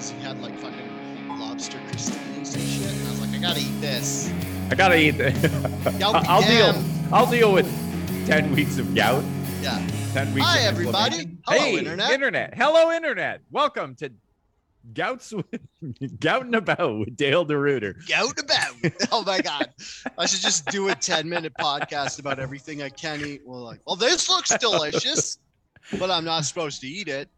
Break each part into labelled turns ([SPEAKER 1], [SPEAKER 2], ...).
[SPEAKER 1] because he had like fucking lobster crostinis and shit. And I was like, I gotta eat this.
[SPEAKER 2] I gotta eat.
[SPEAKER 1] Gout
[SPEAKER 2] I'll deal. I'll deal with ten weeks of gout.
[SPEAKER 1] Yeah.
[SPEAKER 2] Ten weeks.
[SPEAKER 1] Hi, everybody. Hello,
[SPEAKER 2] hey,
[SPEAKER 1] Internet.
[SPEAKER 2] Internet. Hello, internet. Welcome to Gouts with Gout and About with Dale DeRuiter.
[SPEAKER 1] Gout about. oh my god. I should just do a 10 minute podcast about everything I can eat. Well, like, well, this looks delicious, but I'm not supposed to eat it.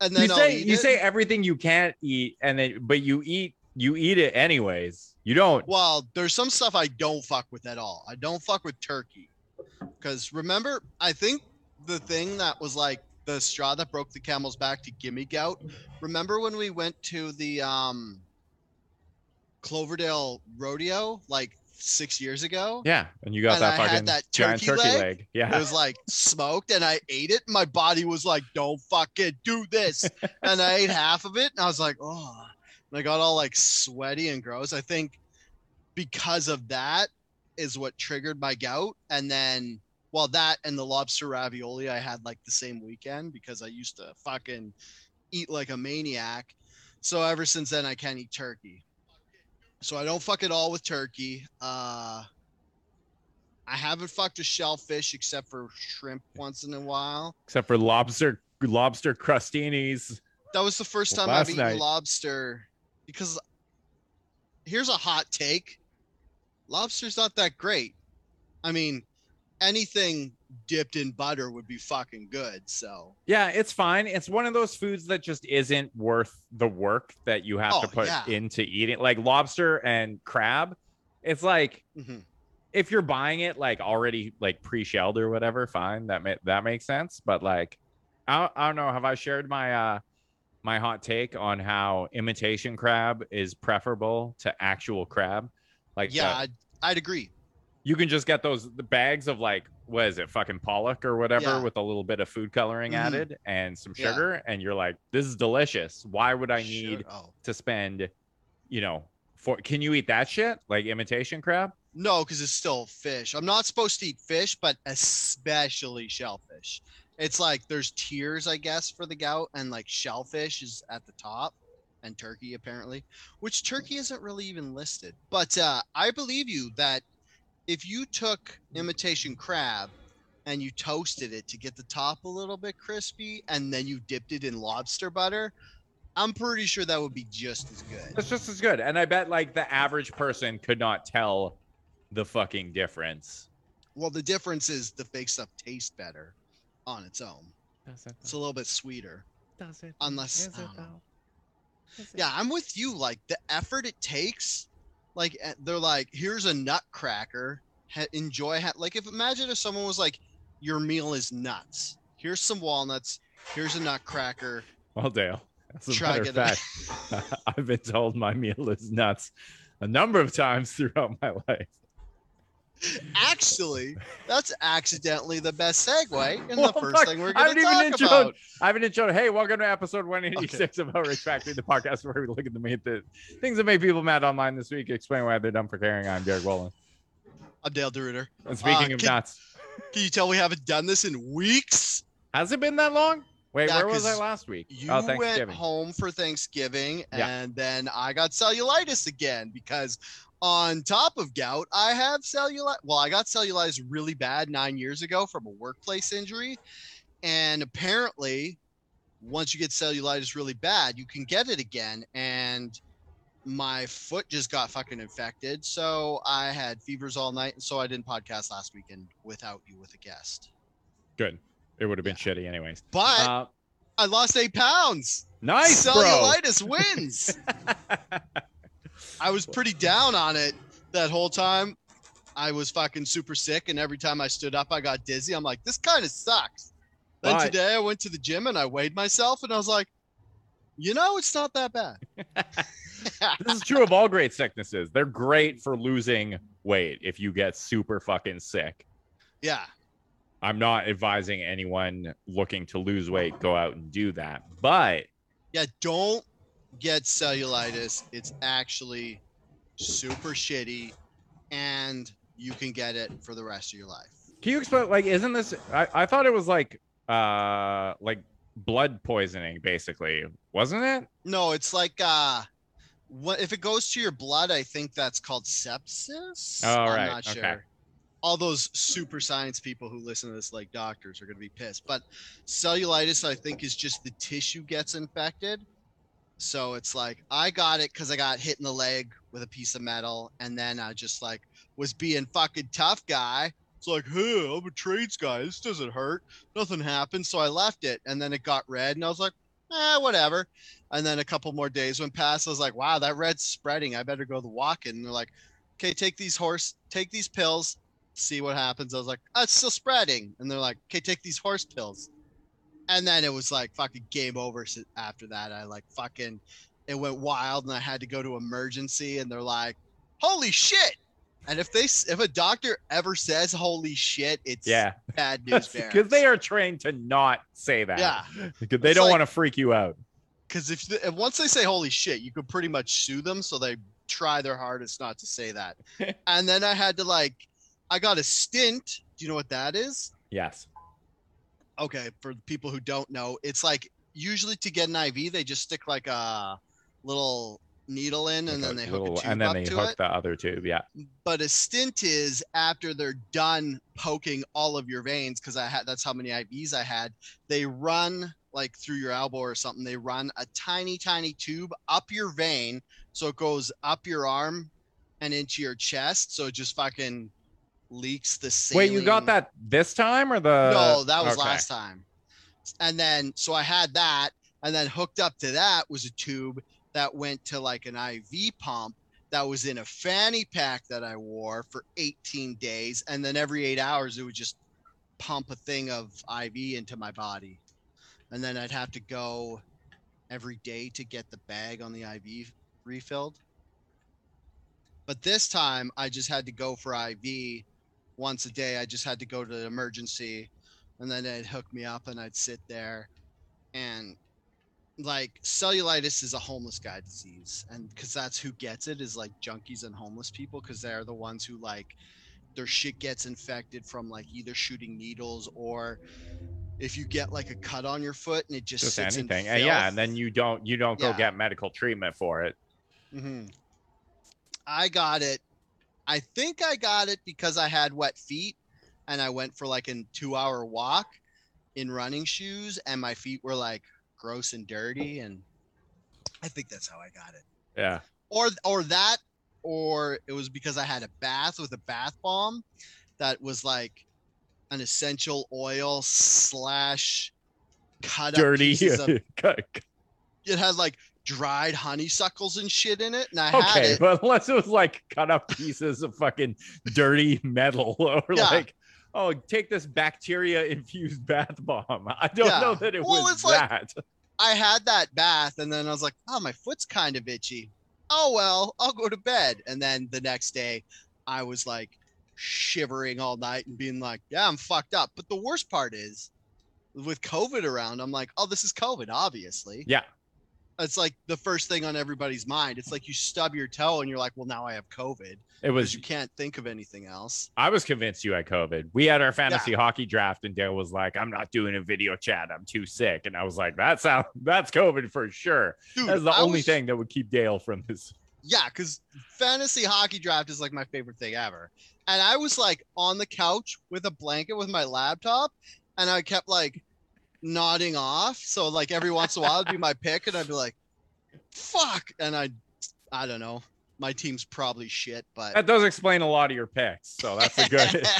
[SPEAKER 1] And then
[SPEAKER 2] You
[SPEAKER 1] I'll
[SPEAKER 2] say you
[SPEAKER 1] it.
[SPEAKER 2] say everything you can't eat, and then but you eat you eat it anyways. You don't.
[SPEAKER 1] Well, there's some stuff I don't fuck with at all. I don't fuck with turkey. Because remember, I think the thing that was like the straw that broke the camel's back to gimme gout. Remember when we went to the um Cloverdale rodeo like six years ago?
[SPEAKER 2] Yeah, and you got
[SPEAKER 1] And
[SPEAKER 2] that
[SPEAKER 1] I had
[SPEAKER 2] fucking
[SPEAKER 1] that
[SPEAKER 2] giant
[SPEAKER 1] turkey
[SPEAKER 2] turkey
[SPEAKER 1] leg.
[SPEAKER 2] Yeah,
[SPEAKER 1] It was like smoked and I ate it. And my body was like, don't fucking do this. and I ate half of it and I was like, oh, and I got all like sweaty and gross. I think because of that is what triggered my gout. And then, well, that and the lobster ravioli I had like the same weekend because I used to fucking eat like a maniac. So ever since then, I can't eat turkey. So I don't fuck it all with turkey. Uh, I haven't fucked a shellfish except for shrimp once in a while.
[SPEAKER 2] Except for lobster lobster crostinis.
[SPEAKER 1] That was the first time I've eaten
[SPEAKER 2] night-
[SPEAKER 1] lobster because here's a hot take. Lobster's not that great. I mean, anything dipped in butter would be fucking good. So
[SPEAKER 2] Yeah, it's fine. It's one of those foods that just isn't worth the work that you have to
[SPEAKER 1] Oh,
[SPEAKER 2] put
[SPEAKER 1] yeah.
[SPEAKER 2] into eating. Like lobster and crab, it's like
[SPEAKER 1] mhm.
[SPEAKER 2] if you're buying it like already like pre-shelled or whatever, fine. That ma- that makes sense. But like, I don't, I don't know. Have I shared my uh my hot take on how imitation crab is preferable to actual crab? Like,
[SPEAKER 1] yeah,
[SPEAKER 2] the-
[SPEAKER 1] I'd, I'd agree.
[SPEAKER 2] You can just get those the bags of like what is it fucking pollock or whatever
[SPEAKER 1] Yeah.
[SPEAKER 2] with a little bit of food coloring
[SPEAKER 1] Mhm.
[SPEAKER 2] added and some
[SPEAKER 1] Yeah.
[SPEAKER 2] sugar and you're like this is delicious why would i need
[SPEAKER 1] Oh.
[SPEAKER 2] to spend you know for can you eat that shit like imitation crab
[SPEAKER 1] No, because it's still fish. I'm not supposed to eat fish, but especially shellfish. It's like there's tiers, I guess, for the gout, and like shellfish is at the top, and turkey apparently, which turkey isn't really even listed. But uh, I believe you that if you took imitation crab and you toasted it to get the top a little bit crispy, and then you dipped it in lobster butter, I'm pretty sure that would be just as good.
[SPEAKER 2] it's just as good and i bet like the average person could not tell the fucking difference
[SPEAKER 1] Well, the difference is the fake stuff tastes better on its own. Does it? It's a little bit sweeter.
[SPEAKER 2] does it
[SPEAKER 1] unless- Is it I don't know. Yeah, I'm with you. Like the effort it takes, like eh, they're like, here's a nutcracker. Ha- enjoy. Ha-. Like if imagine if someone was like, your meal is nuts. Here's some walnuts. Here's a nutcracker.
[SPEAKER 2] well dale as a
[SPEAKER 1] Try
[SPEAKER 2] matter of fact i've been told my meal is nuts a number of times throughout my life
[SPEAKER 1] Actually, that's accidentally the best segue in
[SPEAKER 2] Well,
[SPEAKER 1] the first
[SPEAKER 2] fuck,
[SPEAKER 1] thing we're going to talk
[SPEAKER 2] introed-
[SPEAKER 1] about.
[SPEAKER 2] I haven't introed. Hey, welcome to episode 186 of Outrage Factory, the podcast where we look at the, main, the things that make people mad online this week, explain why they're dumb for caring. I'm Derek Wolin.
[SPEAKER 1] I'm Dale DeRuiter.
[SPEAKER 2] And speaking
[SPEAKER 1] Uh,
[SPEAKER 2] of
[SPEAKER 1] can-
[SPEAKER 2] nuts,
[SPEAKER 1] Can you tell we haven't done this in weeks?
[SPEAKER 2] has it been that long? Wait,
[SPEAKER 1] Yeah,
[SPEAKER 2] where was I last week?
[SPEAKER 1] You
[SPEAKER 2] oh,
[SPEAKER 1] went home for Thanksgiving,
[SPEAKER 2] Yeah.
[SPEAKER 1] and then I got cellulitis again because on top of gout, I have cellulite. Well, I got cellulitis really bad nine years ago from a workplace injury. And apparently, once you get cellulitis really bad, you can get it again. And my foot just got fucking infected. So I had fevers all night. And so I didn't podcast last weekend without you with a guest.
[SPEAKER 2] Good. It would have been shitty anyways.
[SPEAKER 1] But
[SPEAKER 2] Uh,
[SPEAKER 1] I lost eight pounds.
[SPEAKER 2] nice, bro.
[SPEAKER 1] cellulitis wins. I was pretty down on it that whole time. I was fucking super sick, and every time I stood up, I got dizzy. I'm like, this kind of sucks. Then
[SPEAKER 2] But-
[SPEAKER 1] today, I went to the gym and I weighed myself, and I was like, you know, it's not that bad.
[SPEAKER 2] this is true of all great sicknesses. They're great for losing weight if you get super fucking sick.
[SPEAKER 1] yeah,
[SPEAKER 2] I'm not advising anyone looking to lose weight go out and do that. But
[SPEAKER 1] yeah. Don't get cellulitis. It's actually super shitty, and you can get it for the rest of your life.
[SPEAKER 2] can you explain like isn't this I, I thought it was like uh like blood poisoning, basically, wasn't it?
[SPEAKER 1] No, it's like uh what if it goes to your blood, I think that's called sepsis.
[SPEAKER 2] Oh,
[SPEAKER 1] I'm
[SPEAKER 2] right,
[SPEAKER 1] not
[SPEAKER 2] okay.
[SPEAKER 1] sure. All those super science people who listen to this like doctors are gonna be pissed. But cellulitis, I think, is just the tissue gets infected. So it's like I got it because I got hit in the leg with a piece of metal, and then I just like was being fucking tough guy. It's like, hey, I'm a trades guy. This doesn't hurt. Nothing happened. So I left it, and then it got red, and I was like, eh, whatever. And then a couple more days went past. I was like, wow, that red's spreading. I better go the walk. And they're like, okay, take these horse, take these pills, see what happens. I was like, oh, it's still spreading. And they're like, okay, take these horse pills. And then it was like fucking game over after that. I like fucking, it went wild and I had to go to emergency. And they're like, holy shit. And if they, if a doctor ever says holy shit, it's
[SPEAKER 2] Yeah,
[SPEAKER 1] bad news.
[SPEAKER 2] because they are trained to not say that.
[SPEAKER 1] Yeah.
[SPEAKER 2] because they
[SPEAKER 1] It's
[SPEAKER 2] don't
[SPEAKER 1] like-
[SPEAKER 2] want to freak you out.
[SPEAKER 1] because if, if once they say holy shit you could pretty much sue them so they try their hardest not to say that and then i had to like i got a stint do you know what that is
[SPEAKER 2] Yes.
[SPEAKER 1] Okay for people who don't know it's like usually to get an iv they just stick like a little needle in and
[SPEAKER 2] Like
[SPEAKER 1] then they hook
[SPEAKER 2] little-
[SPEAKER 1] a tube
[SPEAKER 2] and then
[SPEAKER 1] up
[SPEAKER 2] they
[SPEAKER 1] to
[SPEAKER 2] hook
[SPEAKER 1] it
[SPEAKER 2] the other tube. Yeah.
[SPEAKER 1] but a stint is after they're done poking all of your veins because i had that's how many ivs i had they run like through your elbow or something they run a tiny tiny tube up your vein so it goes up your arm and into your chest so it just fucking leaks the same.
[SPEAKER 2] Wait, you got that this time or the?
[SPEAKER 1] no that was
[SPEAKER 2] okay.
[SPEAKER 1] last time and then so i had that and then hooked up to that was a tube that went to like an iv pump that was in a fanny pack that i wore for 18 days and then every eight hours it would just pump a thing of iv into my body and then i'd have to go every day to get the bag on the iv refilled but this time i just had to go for iv once a day i just had to go to the emergency and then they'd hook me up and I'd sit there and like cellulitis is a homeless guy disease and because that's who gets it is like junkies and homeless people because they're the ones who like their shit gets infected from like either shooting needles or if you get like a cut on your foot and it just,
[SPEAKER 2] Just
[SPEAKER 1] sits
[SPEAKER 2] anything.
[SPEAKER 1] in
[SPEAKER 2] And yeah, and then you don't you don't go
[SPEAKER 1] Yeah.
[SPEAKER 2] get medical treatment for it.
[SPEAKER 1] mm-hmm. I got it. I think I got it because I had wet feet and I went for like a two hour walk in running shoes and my feet were like gross and dirty. And I think that's how I got it.
[SPEAKER 2] Yeah.
[SPEAKER 1] Or, or that, or it was because I had a bath with a bath bomb that was like an essential oil slash cut up
[SPEAKER 2] Dirty.
[SPEAKER 1] of it had like dried honeysuckles and shit in it, and I had it.
[SPEAKER 2] but unless it was like cut up pieces of fucking dirty metal or
[SPEAKER 1] Yeah.
[SPEAKER 2] like, oh, take this bacteria infused bath bomb. I don't
[SPEAKER 1] Yeah.
[SPEAKER 2] know that it
[SPEAKER 1] Well,
[SPEAKER 2] was
[SPEAKER 1] it's like-
[SPEAKER 2] that.
[SPEAKER 1] I had that bath, and then I was like, "Oh, my foot's kind of itchy." Oh well, I'll go to bed. And then the next day, I was like shivering all night and being like, "Yeah, I'm fucked up." But the worst part is, with COVID around, I'm like, "Oh, this is COVID, obviously."
[SPEAKER 2] yeah.
[SPEAKER 1] It's like the first thing on everybody's mind. It's like you stub your toe and you're like, "Well, now I have COVID,"
[SPEAKER 2] It was
[SPEAKER 1] you can't think of anything else.
[SPEAKER 2] I was convinced you had COVID. We had our fantasy hockey draft, and Dale was like, "I'm not doing a video chat. I'm too sick." And I was like, "That's how. That's COVID for sure. That's the
[SPEAKER 1] I
[SPEAKER 2] only
[SPEAKER 1] was-
[SPEAKER 2] thing that would keep Dale from this."
[SPEAKER 1] yeah, because fantasy hockey draft is like my favorite thing ever. And I was like on the couch with a blanket with my laptop, and I kept like nodding off. So like every once in a while, it'd be my pick, and I'd be like, "Fuck!" And I, I don't know. My team's probably shit, but
[SPEAKER 2] That does explain a lot of your picks. So that's a good.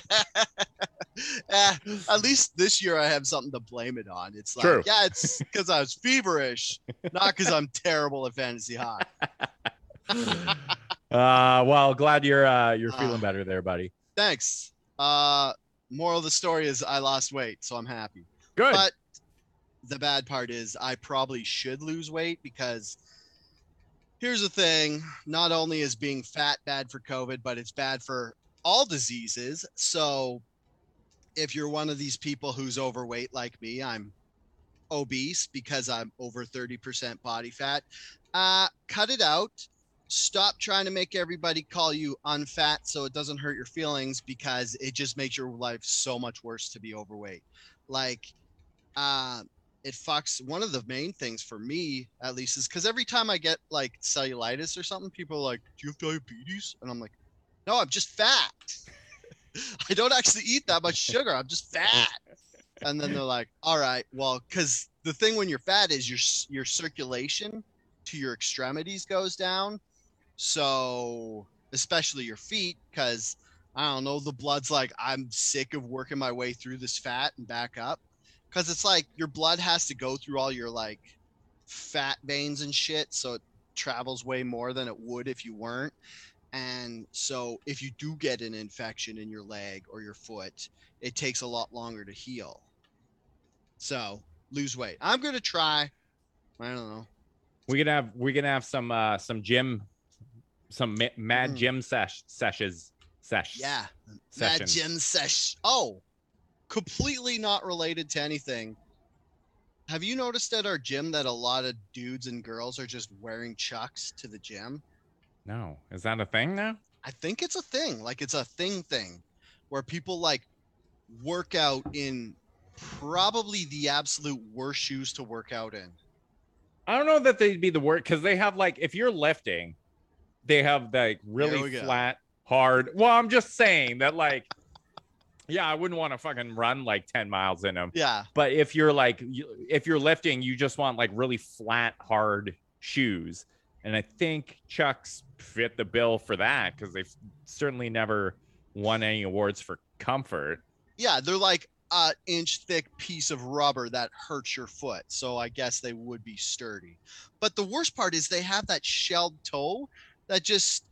[SPEAKER 1] Eh, at least this year I have something to blame it on. It's like,
[SPEAKER 2] True.
[SPEAKER 1] yeah, it's because I was feverish, not because I'm terrible at fantasy hockey.
[SPEAKER 2] uh, well, glad you're uh, you're feeling
[SPEAKER 1] Ah.
[SPEAKER 2] better there, buddy.
[SPEAKER 1] Thanks. Uh, moral of the story is I lost weight, so I'm happy.
[SPEAKER 2] Good.
[SPEAKER 1] But the bad part is I probably should lose weight because here's the thing not only is being fat bad for COVID, but it's bad for all diseases. So if you're one of these people who's overweight like me, I'm obese because I'm over 30% body fat. Uh, cut it out. Stop trying to make everybody call you unfat so it doesn't hurt your feelings because it just makes your life so much worse to be overweight. Like, uh, it fucks one of the main things for me at least is because every time I get like cellulitis or something, people are like, "Do you have diabetes?" And I'm like, "No, I'm just fat. I don't actually eat that much sugar. I'm just fat." And then they're like, "All right, well, because the thing when you're fat is your your circulation to your extremities goes down, so especially your feet, because I don't know, the blood's like, I'm sick of working my way through this fat and back up. Cause it's like your blood has to go through all your like fat veins and shit. So it travels way more than it would if you weren't. And so if you do get an infection in your leg or your foot, it takes a lot longer to heal. So lose weight. I'm gonna try. I don't know.
[SPEAKER 2] We're gonna have we're gonna have some uh some gym, some ma- mad
[SPEAKER 1] Mhm.
[SPEAKER 2] gym sesh sessions sesh.
[SPEAKER 1] Yeah. Mad
[SPEAKER 2] sessions.
[SPEAKER 1] Gym Sesh. Oh, completely not related to anything. Have you noticed at our gym that a lot of dudes and girls are just wearing chucks to the gym?
[SPEAKER 2] No, is that a thing now?
[SPEAKER 1] I think it's a thing. Like it's a thing thing where people like work out in probably the absolute worst shoes to work out in.
[SPEAKER 2] I don't know that they'd be the worst because they have like if you're lifting, they have like really flat, hard. Well, I'm just saying that like, yeah, I wouldn't want to fucking run like 10 miles in them.
[SPEAKER 1] Yeah.
[SPEAKER 2] But if you're like, if you're lifting, you just want like really flat, hard shoes. And I think Chucks fit the bill for that because they've certainly never won any awards for comfort.
[SPEAKER 1] Yeah, they're like an inch thick piece of rubber that hurts your foot. So I guess they would be sturdy. But the worst part is they have that shelled toe that just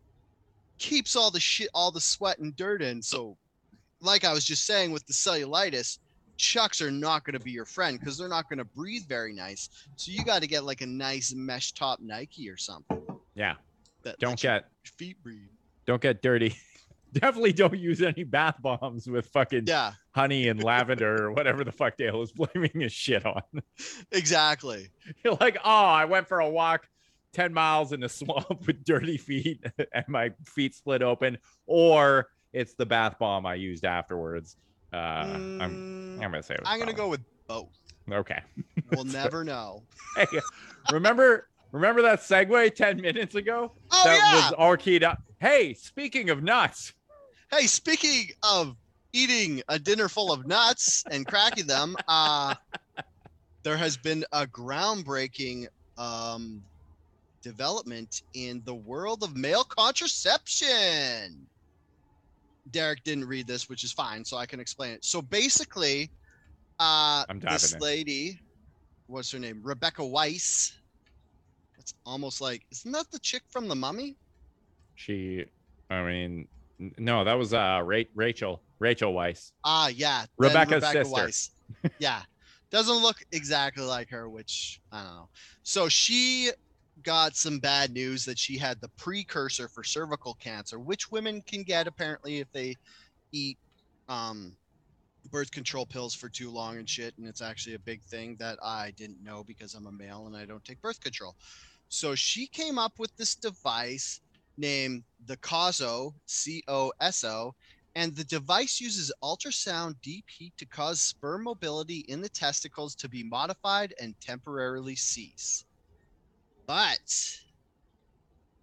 [SPEAKER 1] keeps all the shit, all the sweat and dirt in. So, like I was just saying with the cellulitis, chucks are not going to be your friend because they're not going to breathe very nice. So you got to get like a nice mesh top Nike or something.
[SPEAKER 2] Yeah.
[SPEAKER 1] That
[SPEAKER 2] Don't get
[SPEAKER 1] feet breathe.
[SPEAKER 2] don't get dirty. Definitely don't use any bath bombs with fucking
[SPEAKER 1] Yeah,
[SPEAKER 2] honey and lavender or whatever the fuck Dale is blaming his shit on.
[SPEAKER 1] exactly.
[SPEAKER 2] You're like, oh, I went for a walk 10 miles in the swamp with dirty feet and my feet split open, or it's the bath bomb I used afterwards. Uh, I'm,
[SPEAKER 1] Mm,
[SPEAKER 2] I'm gonna say
[SPEAKER 1] I'm gonna go with both.
[SPEAKER 2] Okay.
[SPEAKER 1] We'll never know.
[SPEAKER 2] Hey, remember remember that segue 10 minutes ago?
[SPEAKER 1] Oh
[SPEAKER 2] that
[SPEAKER 1] yeah.
[SPEAKER 2] was all keyed up. Hey, speaking of nuts,
[SPEAKER 1] Hey, speaking of eating a dinner full of nuts and cracking them, uh, there has been a groundbreaking um, development in the world of male contraception. Derek didn't read this, which is fine, so I can explain it. So basically, uh,
[SPEAKER 2] I'm
[SPEAKER 1] this
[SPEAKER 2] in.
[SPEAKER 1] lady, what's her name? Rebecca Weiss. It's almost like, isn't that the chick from The Mummy?
[SPEAKER 2] she I mean no, that was uh Ra- Rachel, Rachel Weisz.
[SPEAKER 1] Ah, yeah.
[SPEAKER 2] Rebecca's sister.
[SPEAKER 1] Weiss. yeah. Doesn't look exactly like her, which I don't know. So she got some bad news that she had the precursor for cervical cancer, which women can get apparently if they eat um, birth control pills for too long and shit. And it's actually a big thing that I didn't know because I'm a male and I don't take birth control. So she came up with this device named the COSO, C O S O, and the device uses ultrasound deep heat to cause sperm mobility in the testicles to be modified and temporarily cease. But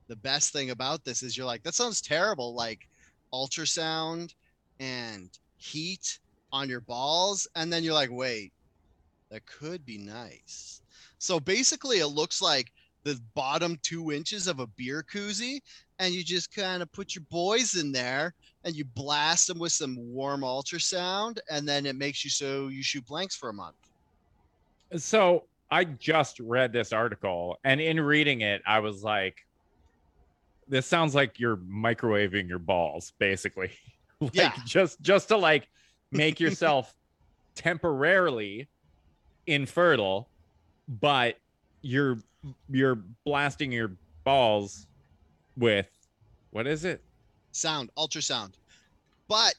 [SPEAKER 1] the best thing about this is you're like, that sounds terrible. Like ultrasound and heat on your balls. And then you're like, wait, that could be nice. So basically, it looks like the bottom two inches of a beer koozie, and you just kind of put your boys in there and you blast them with some warm ultrasound, and then it makes you so you shoot blanks for a month.
[SPEAKER 2] So I just read this article, and in reading it, I was like, "This sounds like you're microwaving your balls, basically. like
[SPEAKER 1] Yeah.
[SPEAKER 2] just just to like make yourself temporarily infertile, but you're you're blasting your balls with what is it?
[SPEAKER 1] sound ultrasound but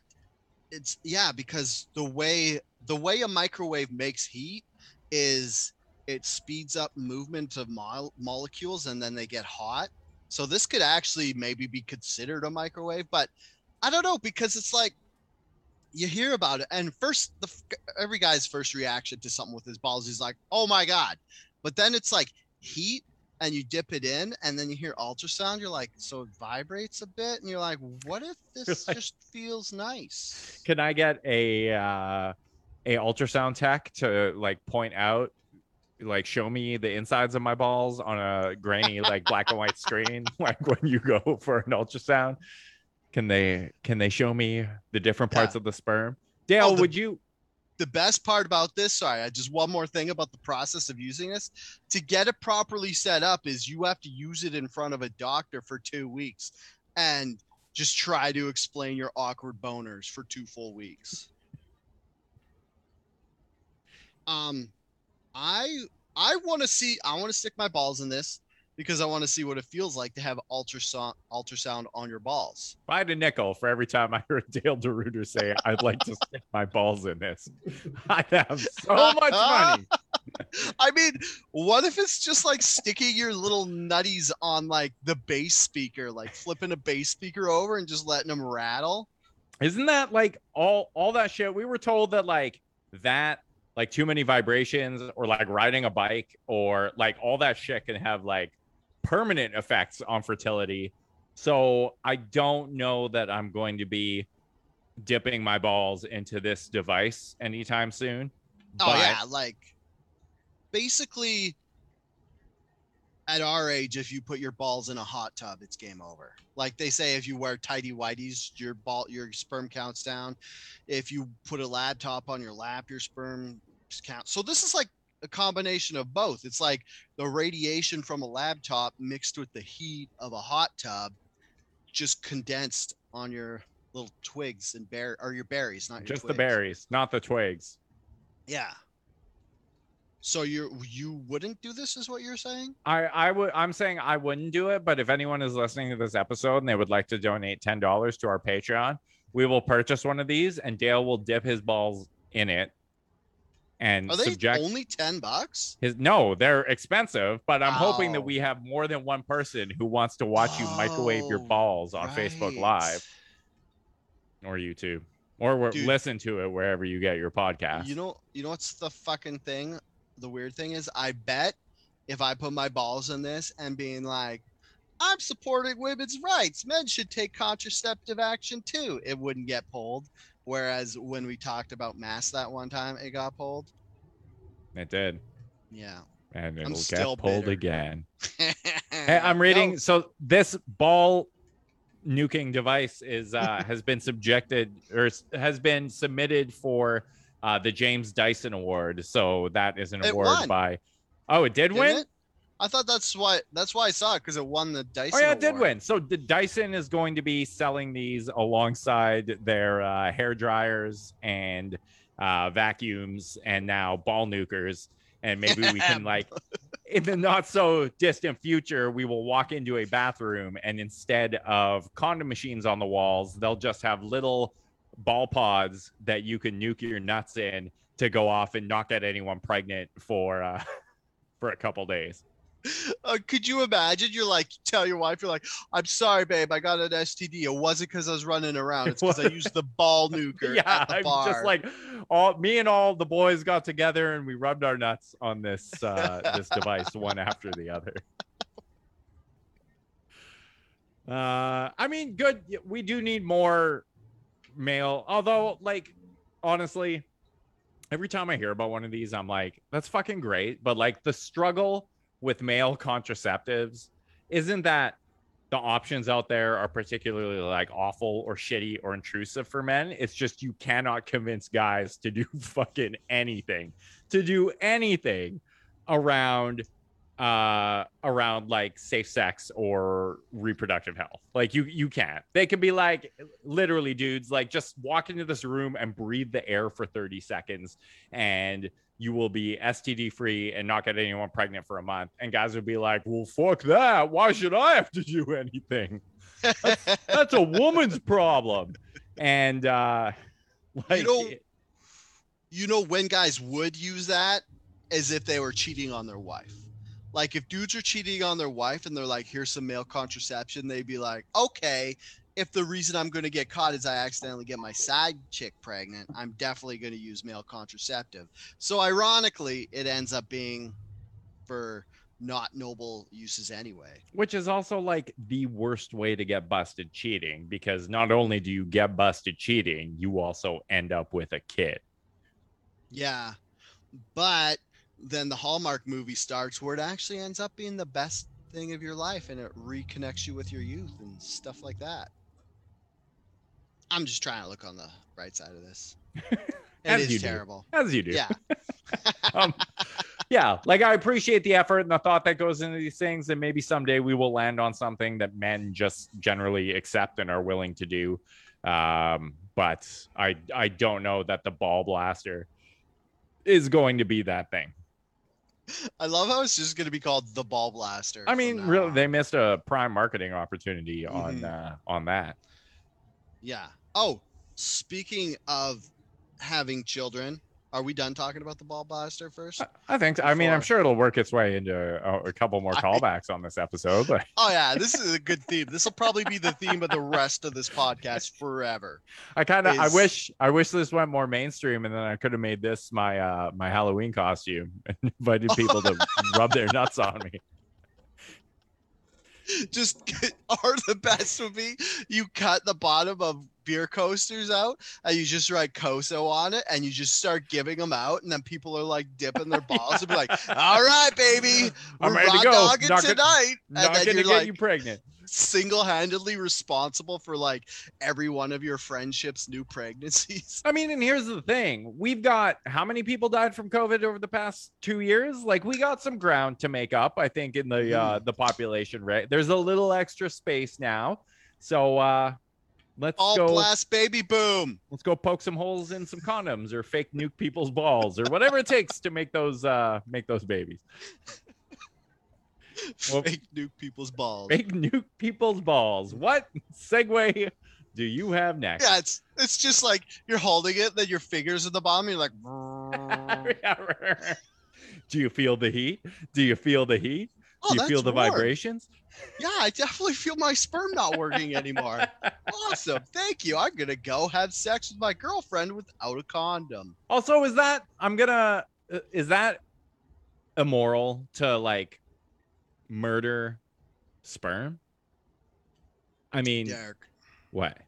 [SPEAKER 1] it's yeah because the way the way a microwave makes heat is it speeds up movement of mole- molecules and then they get hot so this could actually maybe be considered a microwave but i don't know because it's like you hear about it, and first, the every guy's first reaction to something with his balls is like, "Oh my god," but then it's like heat, and you dip it in, and then you hear ultrasound. You're like, so it vibrates a bit, and you're like, "What if this
[SPEAKER 2] like-
[SPEAKER 1] just feels nice?"
[SPEAKER 2] Can I get a uh, a ultrasound tech to like point out, like show me the insides of my balls on a grainy like black and white screen, like when you go for an ultrasound? Can they can they show me the different parts of the sperm? Dale,
[SPEAKER 1] Oh, the-
[SPEAKER 2] would you?
[SPEAKER 1] the best part about this, sorry, I just one more thing about the process of using this. To get it properly set up is you have to use it in front of a doctor for two weeks and just try to explain your awkward boners for two full weeks. Um I I want to see I want to stick my balls in this because I want to see what it feels like to have ultrasound ultrasound on your balls.
[SPEAKER 2] I a nickel for every time I heard Dale DeRuiter say I'd like to stick my balls in this, I'd have so much money.
[SPEAKER 1] I mean, what if it's just like sticking your little nutties on like the bass speaker, like flipping a bass speaker over and just letting them rattle?
[SPEAKER 2] Isn't that like all all that shit? We were told that like that like too many vibrations or like riding a bike or like all that shit can have like permanent effects on fertility. So I don't know that I'm going to be dipping my balls into this device anytime soon.
[SPEAKER 1] Oh
[SPEAKER 2] But-
[SPEAKER 1] yeah, like basically at our age, if you put your balls in a hot tub, it's game over. Like they say, if you wear tidy whities, your ball, your sperm counts down. If you put a laptop on your lap, your sperm counts. So this is like a combination of both. It's like the radiation from a laptop mixed with the heat of a hot tub, just condensed on your little twigs and bear or your berries, not your
[SPEAKER 2] Just the berries, not the twigs.
[SPEAKER 1] Yeah. So you you wouldn't do this, is what you're saying?
[SPEAKER 2] I I would I'm saying I wouldn't do it, but if anyone is listening to this episode and they would like to donate ten dollars to our Patreon, we will purchase one of these and Dale will dip his balls in it and
[SPEAKER 1] Are they
[SPEAKER 2] subject
[SPEAKER 1] only ten bucks?
[SPEAKER 2] his no, they're expensive, but I'm hoping that we have more than one person who wants to watch you microwave your
[SPEAKER 1] Oh,
[SPEAKER 2] balls on Facebook. Live or YouTube or
[SPEAKER 1] Dude.
[SPEAKER 2] listen to it wherever you get your podcast.
[SPEAKER 1] You know, you know what's the fucking thing? The weird thing is, I bet if I put my balls in this and being like, I'm supporting women's rights, men should take contraceptive action too, it wouldn't get pulled. Whereas when we talked about mass that one time, it got pulled.
[SPEAKER 2] it did.
[SPEAKER 1] Yeah.
[SPEAKER 2] And it'll get pulled
[SPEAKER 1] bitter.
[SPEAKER 2] again. Hey, I'm reading.
[SPEAKER 1] No,
[SPEAKER 2] So this ball nuking device is uh, has been subjected or has been submitted for uh, the James Dyson Award. So that is an
[SPEAKER 1] It
[SPEAKER 2] award
[SPEAKER 1] won.
[SPEAKER 2] by. Oh, it did
[SPEAKER 1] didn't
[SPEAKER 2] win.
[SPEAKER 1] it? I thought that's why that's why I saw it because it won the Dyson.
[SPEAKER 2] Oh yeah, it did win. So the Dyson is going to be selling these alongside their uh, hair dryers and uh, vacuums, and now ball nukers. And maybe we can like, in the not so distant future, we will walk into a bathroom, and instead of condom machines on the walls, they'll just have little ball pods that you can nuke your nuts in to go off and not get anyone pregnant for uh, for a couple days.
[SPEAKER 1] Uh, could you imagine? You're like, tell your wife, you're like, I'm sorry, babe, I got an STD. It wasn't because I was running around. It's because I used the ball nuker
[SPEAKER 2] yeah,
[SPEAKER 1] at the
[SPEAKER 2] I'm just like all me and all the boys got together and we rubbed our nuts on this uh this device one after the other. Uh I mean good we do need more male although like honestly every time I hear about one of these I'm like that's fucking great but like the struggle with male contraceptives isn't that the options out there are particularly like awful or shitty or intrusive for men. It's just you cannot convince guys to do fucking anything, to do anything around uh around like safe sex or reproductive health like you you can't they can be like literally dudes like just walk into this room and breathe the air for 30 seconds and you will be STD free and not get anyone pregnant for a month. And guys would be like, well, fuck that. Why should I have to do anything? That's a woman's problem. And uh like
[SPEAKER 1] know- you know when guys would use that as if they were cheating on their wife. Like if dudes are cheating on their wife and they're like, here's some male contraception, they'd be like, okay, if the reason I'm going to get caught is I accidentally get my side chick pregnant, I'm definitely going to use male contraceptive. So ironically, it ends up being for not noble uses anyway.
[SPEAKER 2] Which is also like the worst way to get busted cheating because not only do you get busted cheating, you also end up with a kid.
[SPEAKER 1] Yeah. But then the Hallmark movie starts where it actually ends up being the best thing of your life and it reconnects you with your youth and stuff like that. I'm just trying to look on the right side of this. It is
[SPEAKER 2] do.
[SPEAKER 1] terrible.
[SPEAKER 2] As you do.
[SPEAKER 1] Yeah.
[SPEAKER 2] um, yeah, like I appreciate the effort and the thought that goes into these things, and maybe someday we will land on something that men just generally accept and are willing to do. Um, but I I don't know that the ball blaster is going to be that thing.
[SPEAKER 1] I love how it's just going to be called the Ball Blaster.
[SPEAKER 2] I mean, really,
[SPEAKER 1] on.
[SPEAKER 2] they missed a prime marketing opportunity on
[SPEAKER 1] Mhm.
[SPEAKER 2] uh, on that.
[SPEAKER 1] Yeah. Oh, speaking of having children, are we done talking about the Ball Blaster first?
[SPEAKER 2] I- I think. I mean, I'm sure it'll work its way into a, a couple more
[SPEAKER 1] I-
[SPEAKER 2] callbacks on this episode, but
[SPEAKER 1] Oh yeah, this is a good theme. This will probably be the theme of the rest of this podcast forever.
[SPEAKER 2] I kind of I wish I wish this went more mainstream, and then I could have made this my uh my Halloween costume and invited people to rub their nuts on me.
[SPEAKER 1] Just are the best would be you cut the bottom of beer coasters out and you just write Coso on it and you just start giving them out and then people are like dipping their balls and be like, "All right, baby, we're
[SPEAKER 2] I'm ready to go.
[SPEAKER 1] dogging
[SPEAKER 2] Not gonna-
[SPEAKER 1] tonight,"
[SPEAKER 2] Not
[SPEAKER 1] and then you're
[SPEAKER 2] get
[SPEAKER 1] like
[SPEAKER 2] you pregnant.
[SPEAKER 1] single-handedly responsible for like every one of your friendships' new pregnancies.
[SPEAKER 2] I mean, and here's the thing: we've got how many people died from COVID over the past two years? Like, we got some ground to make up, I think, in the uh, the population rate. There's a little extra space now, so uh, let's
[SPEAKER 1] All
[SPEAKER 2] go.
[SPEAKER 1] blast, baby, boom.
[SPEAKER 2] Let's go poke some holes in some condoms or fake nuke people's balls or whatever it takes to make those uh make those babies. Well-
[SPEAKER 1] Fake nuke people's balls.
[SPEAKER 2] Fake nuke people's balls. What segue do you have next?
[SPEAKER 1] Yeah, it's it's just like you're holding it, then your fingers at the bottom, you're like,
[SPEAKER 2] do you feel the heat? Do you feel the heat?
[SPEAKER 1] oh,
[SPEAKER 2] Do you feel the
[SPEAKER 1] warm.
[SPEAKER 2] vibrations?
[SPEAKER 1] Yeah, I definitely feel my sperm not working anymore. awesome, thank you. I'm gonna go have sex with my girlfriend without a condom.
[SPEAKER 2] Also, is that I'm gonna uh, is that immoral to like murder sperm? I mean,
[SPEAKER 1] Derek,
[SPEAKER 2] what?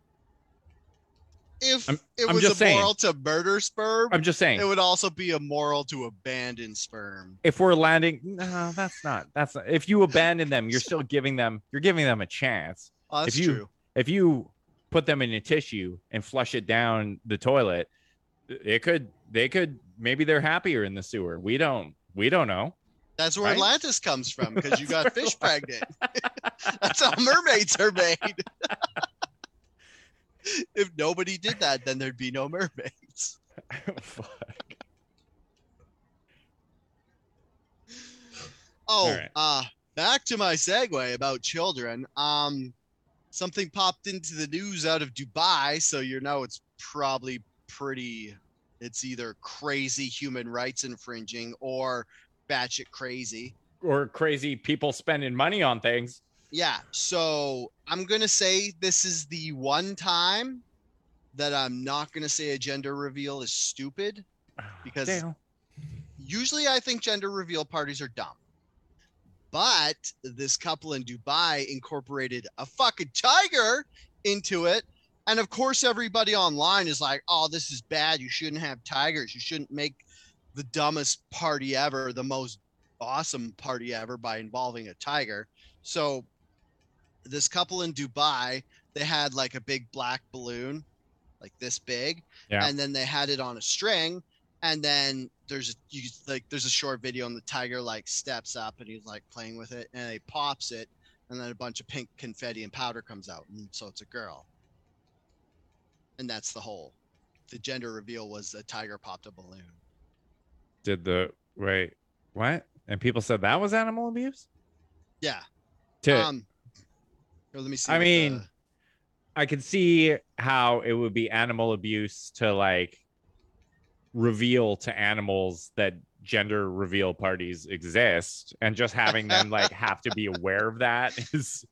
[SPEAKER 1] If
[SPEAKER 2] I'm-
[SPEAKER 1] it was
[SPEAKER 2] just saying.
[SPEAKER 1] immoral to murder sperm,
[SPEAKER 2] I'm just saying.
[SPEAKER 1] it would also be immoral to abandon sperm.
[SPEAKER 2] if we're landing no that's not that's not if you abandon them you're still giving them you're giving them a chance
[SPEAKER 1] Oh, that's
[SPEAKER 2] if you
[SPEAKER 1] true.
[SPEAKER 2] if you put them in a tissue and flush it down the toilet it could they could maybe they're happier in the sewer we don't we don't know
[SPEAKER 1] That's where
[SPEAKER 2] right?
[SPEAKER 1] Atlantis comes from because you got fish pregnant. That's how mermaids are made. if nobody did that, then there'd be no mermaids.
[SPEAKER 2] Fuck.
[SPEAKER 1] Oh,
[SPEAKER 2] Alright.
[SPEAKER 1] uh, back to my segue about children. Um, something popped into the news out of Dubai, so you know it's probably pretty. It's either crazy human rights infringing or batshit crazy.
[SPEAKER 2] or crazy people spending money on things
[SPEAKER 1] Yeah, so I'm gonna say this is the one time that I'm not gonna say a gender reveal is stupid. Because-
[SPEAKER 2] Damn.
[SPEAKER 1] Usually, I think gender reveal parties are dumb. But this couple in Dubai incorporated a fucking tiger into it. And of course, everybody online is like, oh, this is bad. You shouldn't have tigers. You shouldn't make the dumbest party ever the most awesome party ever by involving a tiger. So, this couple in Dubai, they had like a big black balloon, like this big.
[SPEAKER 2] Yeah.
[SPEAKER 1] And then they had it on a string and then there's you like there's a short video and the tiger like steps up and he's like playing with it and he pops it and then a bunch of pink confetti and powder comes out and so it's a girl and that's the whole the gender reveal was a tiger popped a balloon
[SPEAKER 2] did the wait what and people said that was animal abuse
[SPEAKER 1] yeah
[SPEAKER 2] to
[SPEAKER 1] um here, let me see
[SPEAKER 2] I
[SPEAKER 1] uh,
[SPEAKER 2] mean,
[SPEAKER 1] the-
[SPEAKER 2] I can see how it would be animal abuse to like reveal to animals that gender reveal parties exist and just having them like have to be aware of that is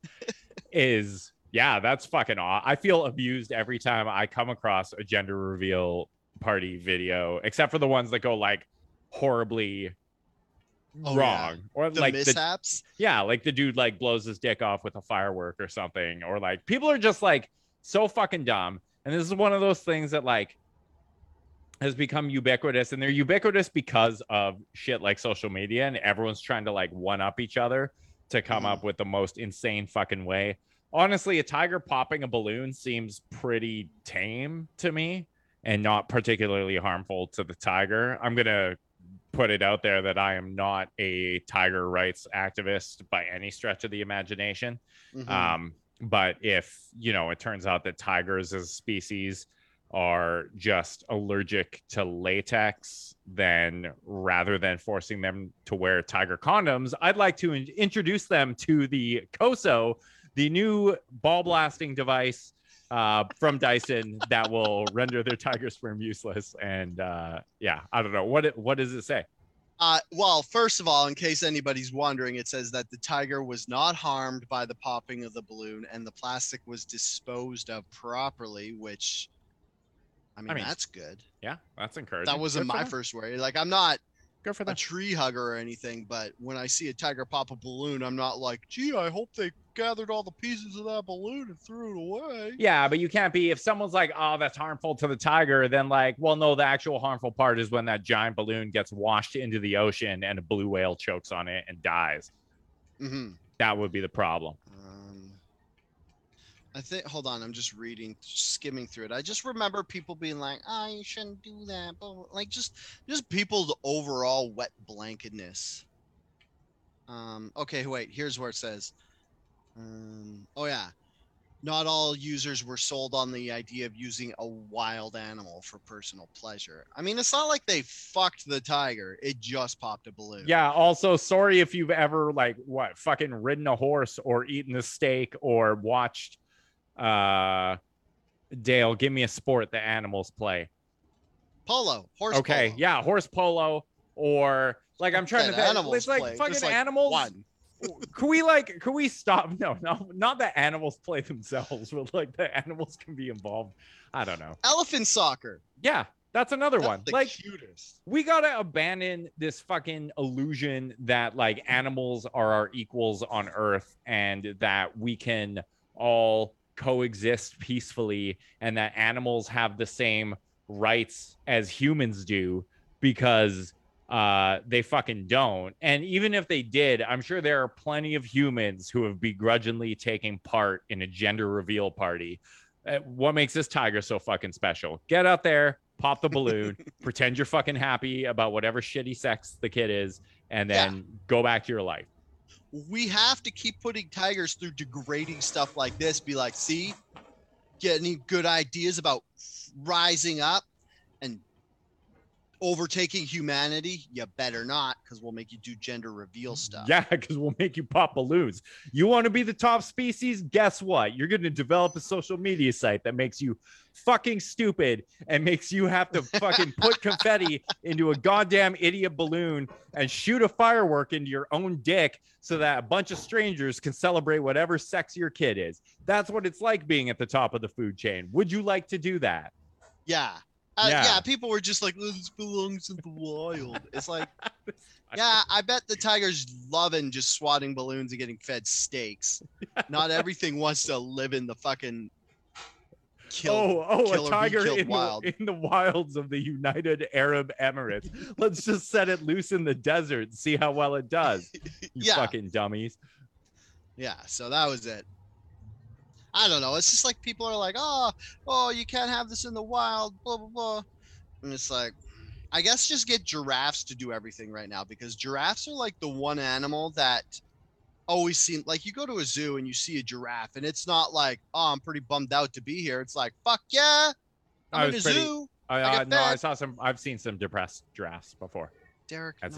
[SPEAKER 2] is Yeah, that's fucking aw. I feel abused every time I come across a gender reveal party video, except for the ones that go like horribly
[SPEAKER 1] Oh,
[SPEAKER 2] wrong. Or
[SPEAKER 1] The
[SPEAKER 2] like the
[SPEAKER 1] mishaps.
[SPEAKER 2] yeah, like the dude like blows his dick off with a firework or something, or like people are just like so fucking dumb. And this is one of those things that like has become ubiquitous, and they're ubiquitous because of shit like social media, and everyone's trying to like one up each other to come
[SPEAKER 1] Mhm.
[SPEAKER 2] up with the most insane fucking way. Honestly, a tiger popping a balloon seems pretty tame to me and not particularly harmful to the tiger. I'm gonna put it out there that I am not a tiger rights activist by any stretch of the imagination.
[SPEAKER 1] Mhm.
[SPEAKER 2] Um, but if you know it turns out that tigers as a species are just allergic to latex, then rather than forcing them to wear tiger condoms, I'd like to in- introduce them to the COSO, the new ball blasting device uh, from Dyson that will render their tiger sperm useless. And uh, yeah, I don't know what it, what does it say.
[SPEAKER 1] Uh, well, first of all, in case anybody's wondering, it says that the tiger was not harmed by the popping of the balloon and the plastic was disposed of properly, which I mean,
[SPEAKER 2] mean,
[SPEAKER 1] that's good.
[SPEAKER 2] Yeah, that's encouraging.
[SPEAKER 1] That wasn't
[SPEAKER 2] Good
[SPEAKER 1] my first worry. Like, I'm not
[SPEAKER 2] Good for
[SPEAKER 1] a tree hugger or anything, but when I see a tiger pop a balloon, I'm not like, gee, I hope they gathered all the pieces of that balloon and threw it away.
[SPEAKER 2] Yeah, but you can't be if someone's like, "Oh, that's harmful to the tiger," then like, well, no, the actual harmful part is when that giant balloon gets washed into the ocean and a blue whale chokes on it and dies.
[SPEAKER 1] hmm
[SPEAKER 2] That would be the problem.
[SPEAKER 1] I think. Hold on, I'm just reading, skimming through it. I just remember people being like, "Oh, you shouldn't do that," but like just, just people's overall wet blanketness. Um. Okay. Wait. Here's where it says. Um. Oh yeah. Not all users were sold on the idea of using a wild animal for personal pleasure. I mean, it's not like they fucked the tiger; it just popped a balloon.
[SPEAKER 2] Yeah. Also, sorry if you've ever like what fucking ridden a horse or eaten a steak or watched uh Dale, give me a sport the animals play.
[SPEAKER 1] Polo. Horse.
[SPEAKER 2] okay,
[SPEAKER 1] polo.
[SPEAKER 2] yeah, horse polo or like I'm trying
[SPEAKER 1] That
[SPEAKER 2] to think.
[SPEAKER 1] animals
[SPEAKER 2] It's like
[SPEAKER 1] play,
[SPEAKER 2] fucking
[SPEAKER 1] like
[SPEAKER 2] animals.
[SPEAKER 1] One.
[SPEAKER 2] Can we like? Can we stop? No, no, not that animals play themselves, but like the animals can be involved. I don't know.
[SPEAKER 1] Elephant soccer.
[SPEAKER 2] Yeah, that's another
[SPEAKER 1] That's
[SPEAKER 2] one. Like
[SPEAKER 1] cutest.
[SPEAKER 2] we gotta abandon this fucking illusion that like animals are our equals on earth and that we can all coexist peacefully and that animals have the same rights as humans do because uh they fucking don't. And even if they did i'm sure there are plenty of humans who have begrudgingly taken part in a gender reveal party. Uh, what makes this tiger so fucking special? Get out there pop the balloon pretend you're fucking happy about whatever shitty sex the kid is and
[SPEAKER 1] Yeah.
[SPEAKER 2] then go back to your life
[SPEAKER 1] We have to keep putting tigers through degrading stuff like this. Be like, see, get any good ideas about rising up overtaking humanity? You better not, because we'll make you do gender reveal stuff.
[SPEAKER 2] Yeah, because we'll make you pop balloons. You want to be the top species? Guess what? You're going to develop a social media site that makes you fucking stupid and makes you have to fucking put confetti into a goddamn idiot balloon and shoot a firework into your own dick so that a bunch of strangers can celebrate whatever sex your kid is. That's what it's like being at the top of the food chain. Would you like to do that?
[SPEAKER 1] Yeah. Uh,
[SPEAKER 2] Yeah.
[SPEAKER 1] yeah. People were just like, "Oh, this belongs in the wild. It's like, yeah, I bet the tigers loving just swatting balloons and getting fed steaks. Not everything wants to live in the fucking kill.
[SPEAKER 2] oh, oh,
[SPEAKER 1] kill
[SPEAKER 2] a tiger
[SPEAKER 1] killed
[SPEAKER 2] in
[SPEAKER 1] wild.
[SPEAKER 2] the, in the wilds of the United Arab Emirates. Let's just set it loose in the desert and see how well it does. You
[SPEAKER 1] Yeah.
[SPEAKER 2] fucking dummies.
[SPEAKER 1] Yeah, so that was it. I don't know. It's just like people are like, oh, oh, you can't have this in the wild, blah blah blah. And it's like, I guess just get giraffes to do everything right now because giraffes are like the one animal that always seem like you go to a zoo and you see a giraffe and it's not like, oh, I'm pretty bummed out to be here. It's like, fuck yeah,
[SPEAKER 2] I
[SPEAKER 1] I'm in a
[SPEAKER 2] pretty-
[SPEAKER 1] zoo.
[SPEAKER 2] I,
[SPEAKER 1] I
[SPEAKER 2] uh, no, I saw some. I've seen some depressed giraffes before.
[SPEAKER 1] Derek, no.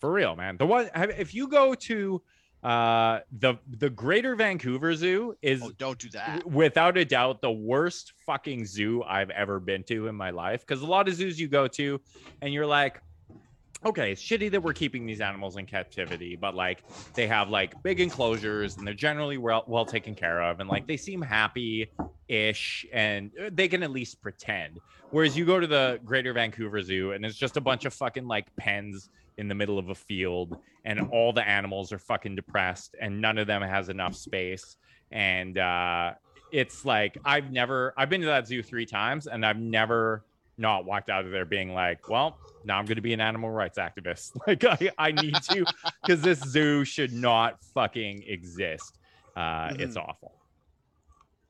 [SPEAKER 2] For real, man. The one have- if you go to uh the the Greater Vancouver Zoo is
[SPEAKER 1] Oh, don't do that.
[SPEAKER 2] w- without a doubt the worst fucking zoo I've ever been to in my life. Because a lot of zoos you go to and you're like, okay, it's shitty that we're keeping these animals in captivity, but like they have like big enclosures and they're generally well well taken care of, and like they seem happy ish and uh, they can at least pretend. Whereas you go to the Greater Vancouver Zoo and it's just a bunch of fucking like pens in the middle of a field and all the animals are fucking depressed and none of them has enough space and uh it's like I've never I've been to that zoo 3 times and I've never not walked out of there being like, well, now I'm going to be an animal rights activist. Like I, I need to because this zoo should not fucking exist. Uh, mm-hmm. It's awful.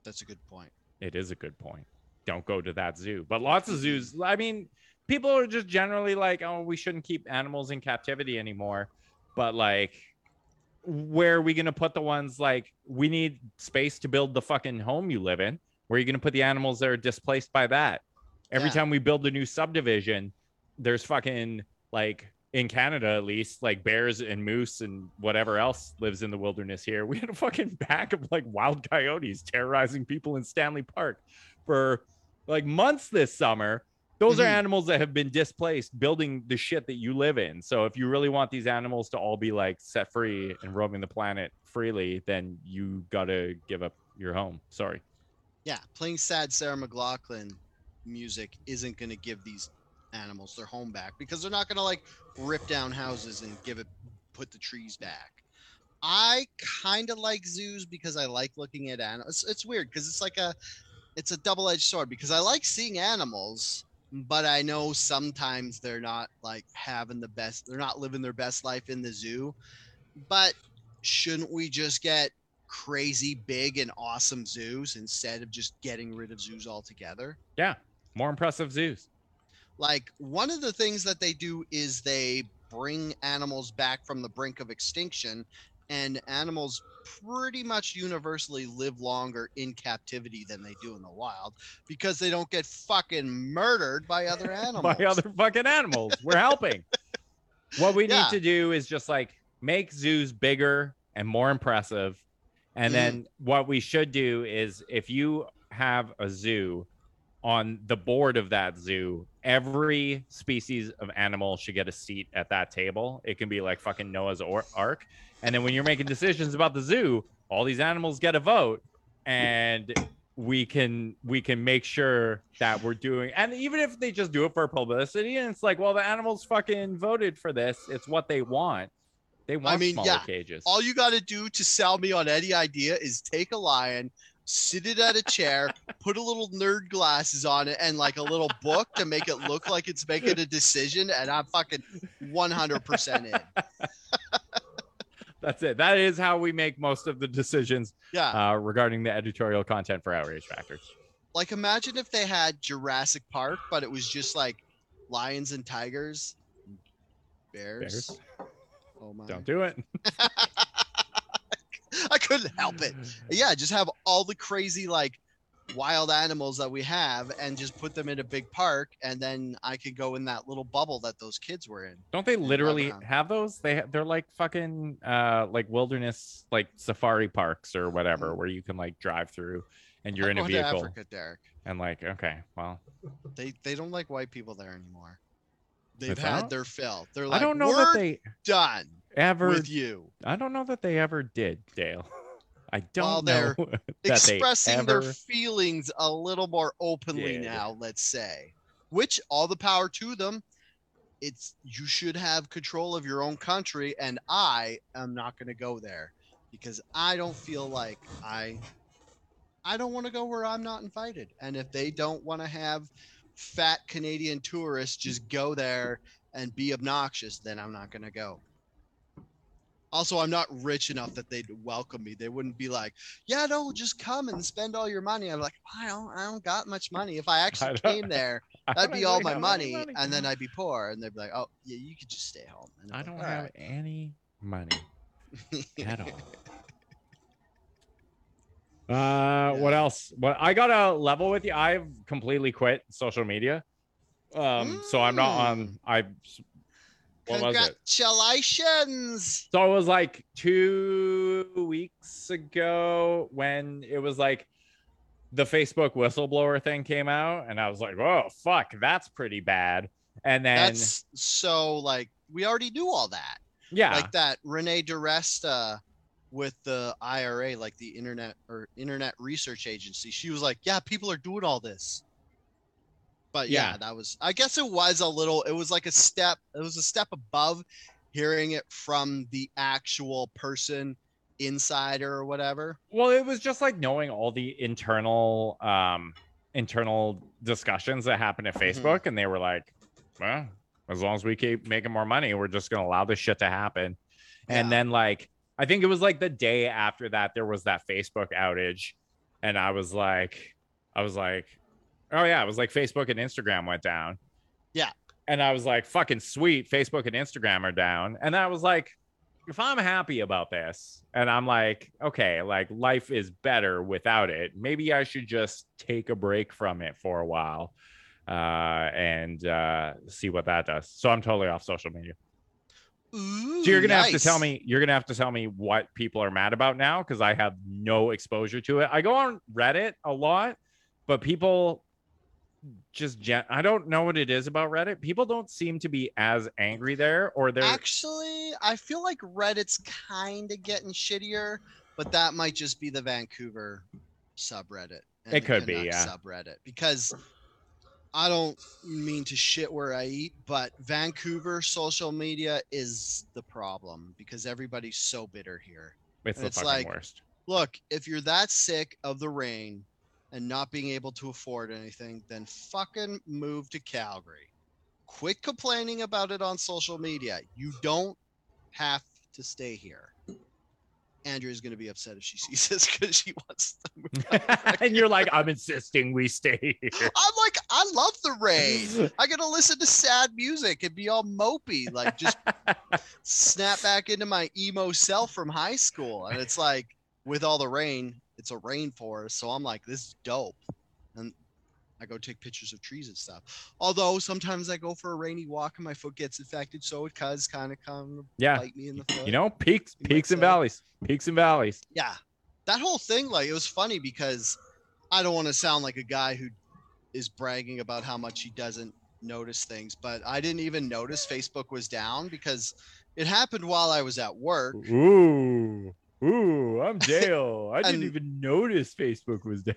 [SPEAKER 1] That's a good point.
[SPEAKER 2] It is a good point. Don't go to that zoo. But lots of zoos. I mean, people are just generally like, oh, we shouldn't keep animals in captivity anymore. But like, where are we going to put the ones like we need space to build the fucking home you live in? Where are you going to put the animals that are displaced by that? Every yeah. time we build a new subdivision, there's fucking like in Canada at least, like bears and moose and whatever else lives in the wilderness here. We had a fucking pack of like wild coyotes terrorizing people in Stanley Park for like months this summer. Those mm-hmm. are animals that have been displaced building the shit that you live in. So if you really want these animals to all be like set free and roaming the planet freely, then you got to give up your home. Sorry.
[SPEAKER 1] Yeah, playing sad Sarah McLachlan music isn't going to give these animals their home back because they're not going to like rip down houses and give it put the trees back. I kind of like zoos because I like looking at animals. It's, it's weird because it's like a it's a double-edged sword because I like seeing animals, but I know sometimes they're not like having the best they're not living their best life in the zoo. But shouldn't we just get crazy big and awesome zoos instead of just getting rid of zoos altogether?
[SPEAKER 2] Yeah more impressive zoos.
[SPEAKER 1] Like one of the things that they do is they bring animals back from the brink of extinction, and animals pretty much universally live longer in captivity than they do in the wild because they don't get fucking murdered by other animals.
[SPEAKER 2] by other fucking animals. We're helping. what we yeah. need to do is just like make zoos bigger and more impressive. And mm. then what we should do is if you have a zoo on the board of that zoo, every species of animal should get a seat at that table. It can be like fucking Noah's Ark. And then when you're making decisions about the zoo, all these animals get a vote and we can we can make sure that we're doing and even if they just do it for publicity and it's like well the animals fucking voted for this it's what they want they want I mean, smaller yeah. cages
[SPEAKER 1] all you got to do to sell me on any idea is take a lion sit it at a chair, put a little nerd glasses on it, and like a little book to make it look like it's making a decision, and I'm fucking 100% in.
[SPEAKER 2] That's it. That is how we make most of the decisions.
[SPEAKER 1] Yeah.
[SPEAKER 2] Uh, regarding the editorial content for Outrage Factor.
[SPEAKER 1] Like, imagine if they had Jurassic Park, but it was just like lions and tigers, bears. bears.
[SPEAKER 2] Oh my! Don't do it.
[SPEAKER 1] I couldn't help it. Yeah, just have all the crazy like wild animals that we have and just put them in a big park and then I could go in that little bubble that those kids were in.
[SPEAKER 2] Don't they literally have those? They they're like fucking uh like wilderness like safari parks or whatever mm-hmm. where you can like drive through and you're I'm in a vehicle. To Africa,
[SPEAKER 1] Derek.
[SPEAKER 2] And like okay, well.
[SPEAKER 1] They they don't like white people there anymore. They've had their fill. They're like,
[SPEAKER 2] I don't know
[SPEAKER 1] that
[SPEAKER 2] they
[SPEAKER 1] done
[SPEAKER 2] ever
[SPEAKER 1] with you.
[SPEAKER 2] I don't know that they ever did, Dale. I don't
[SPEAKER 1] know they're expressing ever... their feelings a little more openly now, let's say. Which all the power to them. It's you should have control of your own country, and I am not going to go there because I don't feel like I I don't want to go where I'm not invited. And if they don't want to have fat Canadian tourists just go there and be obnoxious, then I'm not going to go. Also, I'm not rich enough that they'd welcome me. They wouldn't be like, "Yeah, no, just come and spend all your money." I'm like, I don't, I don't got much money. If I actually I came there, that'd be all my money, money, and then I'd be poor. And they'd be like, "Oh, yeah, you could just stay home."
[SPEAKER 2] I don't have right. any money at all. Uh, yeah. what else? What I got a level with you. I've completely quit social media. Um, mm. so I'm not on. Mm. I
[SPEAKER 1] what Congratulations.
[SPEAKER 2] So it was like two weeks ago when it was like the Facebook whistleblower thing came out, and I was like, "Oh fuck, that's pretty bad." And then
[SPEAKER 1] that's so like we already knew all that.
[SPEAKER 2] Yeah.
[SPEAKER 1] Like that Renee DeResta with the IRA, like the Internet or Internet Research Agency. She was like, "Yeah, people are doing all this." But yeah,
[SPEAKER 2] Yeah.
[SPEAKER 1] that was. I guess it was a little. It was like a step. It was a step above hearing it from the actual person insider or whatever.
[SPEAKER 2] well, it was just like knowing all the internal um internal discussions that happened at
[SPEAKER 1] Mhm.
[SPEAKER 2] Facebook and they were like, well, as long as we keep making more money, we're just gonna allow this shit to happen. And then like I think it was like the day after that there was that Facebook outage and I was like I was like oh yeah, it was like Facebook and Instagram went down.
[SPEAKER 1] Yeah.
[SPEAKER 2] And I was like fucking sweet, Facebook and Instagram are down. And I was like if I'm happy about this and I'm like okay, like life is better without it, maybe I should just take a break from it for a while uh and uh see what that does. So I'm totally off social media.
[SPEAKER 1] Ooh,
[SPEAKER 2] So you're gonna have to tell me you're gonna have to tell me what people are mad about now because I have no exposure to it. I go on Reddit a lot, but people just gen- I don't know what it is about Reddit. People don't seem to be as angry there, or they're
[SPEAKER 1] Actually, I feel like Reddit's kind of getting shittier, but that might just be the Vancouver subreddit. and
[SPEAKER 2] It could be, yeah.
[SPEAKER 1] Subreddit because I don't mean to shit where I eat, but Vancouver social media is the problem because everybody's so bitter here.
[SPEAKER 2] it's the
[SPEAKER 1] it's
[SPEAKER 2] fucking
[SPEAKER 1] like-
[SPEAKER 2] worst.
[SPEAKER 1] Look, if you're that sick of the rain and not being able to afford anything, then fucking move to Calgary. Quit complaining about it on social media. You don't have to stay here. Andrea's gonna be upset if she sees this because she wants to move.
[SPEAKER 2] and you're like, I'm insisting we stay here.
[SPEAKER 1] I'm like, I love the rain. I gotta listen to sad music and be all mopey, like just snap back into my emo self from high school. And it's like, with all the rain, it's a rainforest. So I'm like, this is dope. And I go take pictures of trees and stuff. Although sometimes I go for a rainy walk and my foot gets infected, so it does kind of come
[SPEAKER 2] yeah,
[SPEAKER 1] bite me in the foot.
[SPEAKER 2] you know, peaks, peaks and valleys, peaks and valleys.
[SPEAKER 1] yeah that whole thing like it was funny because i don't want to sound like a guy who is bragging about how much he doesn't notice things but i didn't even notice facebook was down because it happened while i was at work
[SPEAKER 2] Ooh, ooh, I'm Dale. I didn't even notice Facebook was down.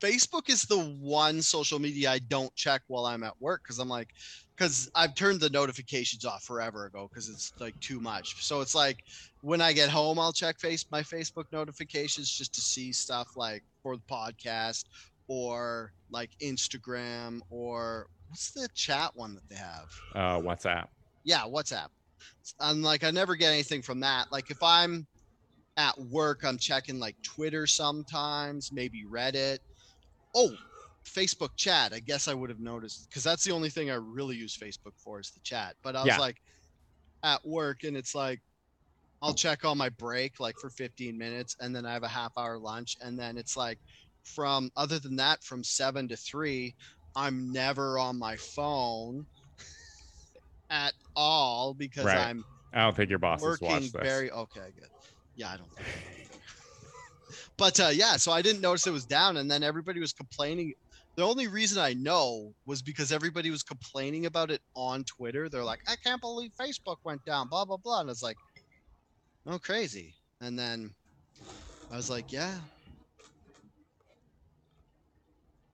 [SPEAKER 1] facebook is the one social media i don't check while i'm at work because i'm like because i've turned the notifications off forever ago because it's like too much so it's like when i get home i'll check face my facebook notifications just to see stuff like for the podcast or like instagram or what's the chat one that they have
[SPEAKER 2] Uh, WhatsApp.
[SPEAKER 1] yeah whatsapp i'm like i never get anything from that like if i'm at work i'm checking like twitter sometimes maybe reddit oh facebook chat i guess i would have noticed because that's the only thing i really use facebook for is the chat but i was
[SPEAKER 2] Yeah.
[SPEAKER 1] like at work and it's like i'll check on my break like for 15 minutes and then i have a half hour lunch and then it's like from other than that from seven to three i'm never on my phone at all because
[SPEAKER 2] Right.
[SPEAKER 1] i'm
[SPEAKER 2] I don't think your boss
[SPEAKER 1] working
[SPEAKER 2] watched this.
[SPEAKER 1] very okay good yeah i don't think but uh yeah so i didn't notice it was down and then everybody was complaining. The only reason i know was because everybody was complaining about it on twitter. They're like i can't believe facebook went down blah blah blah and it's like oh crazy. And then i was like yeah.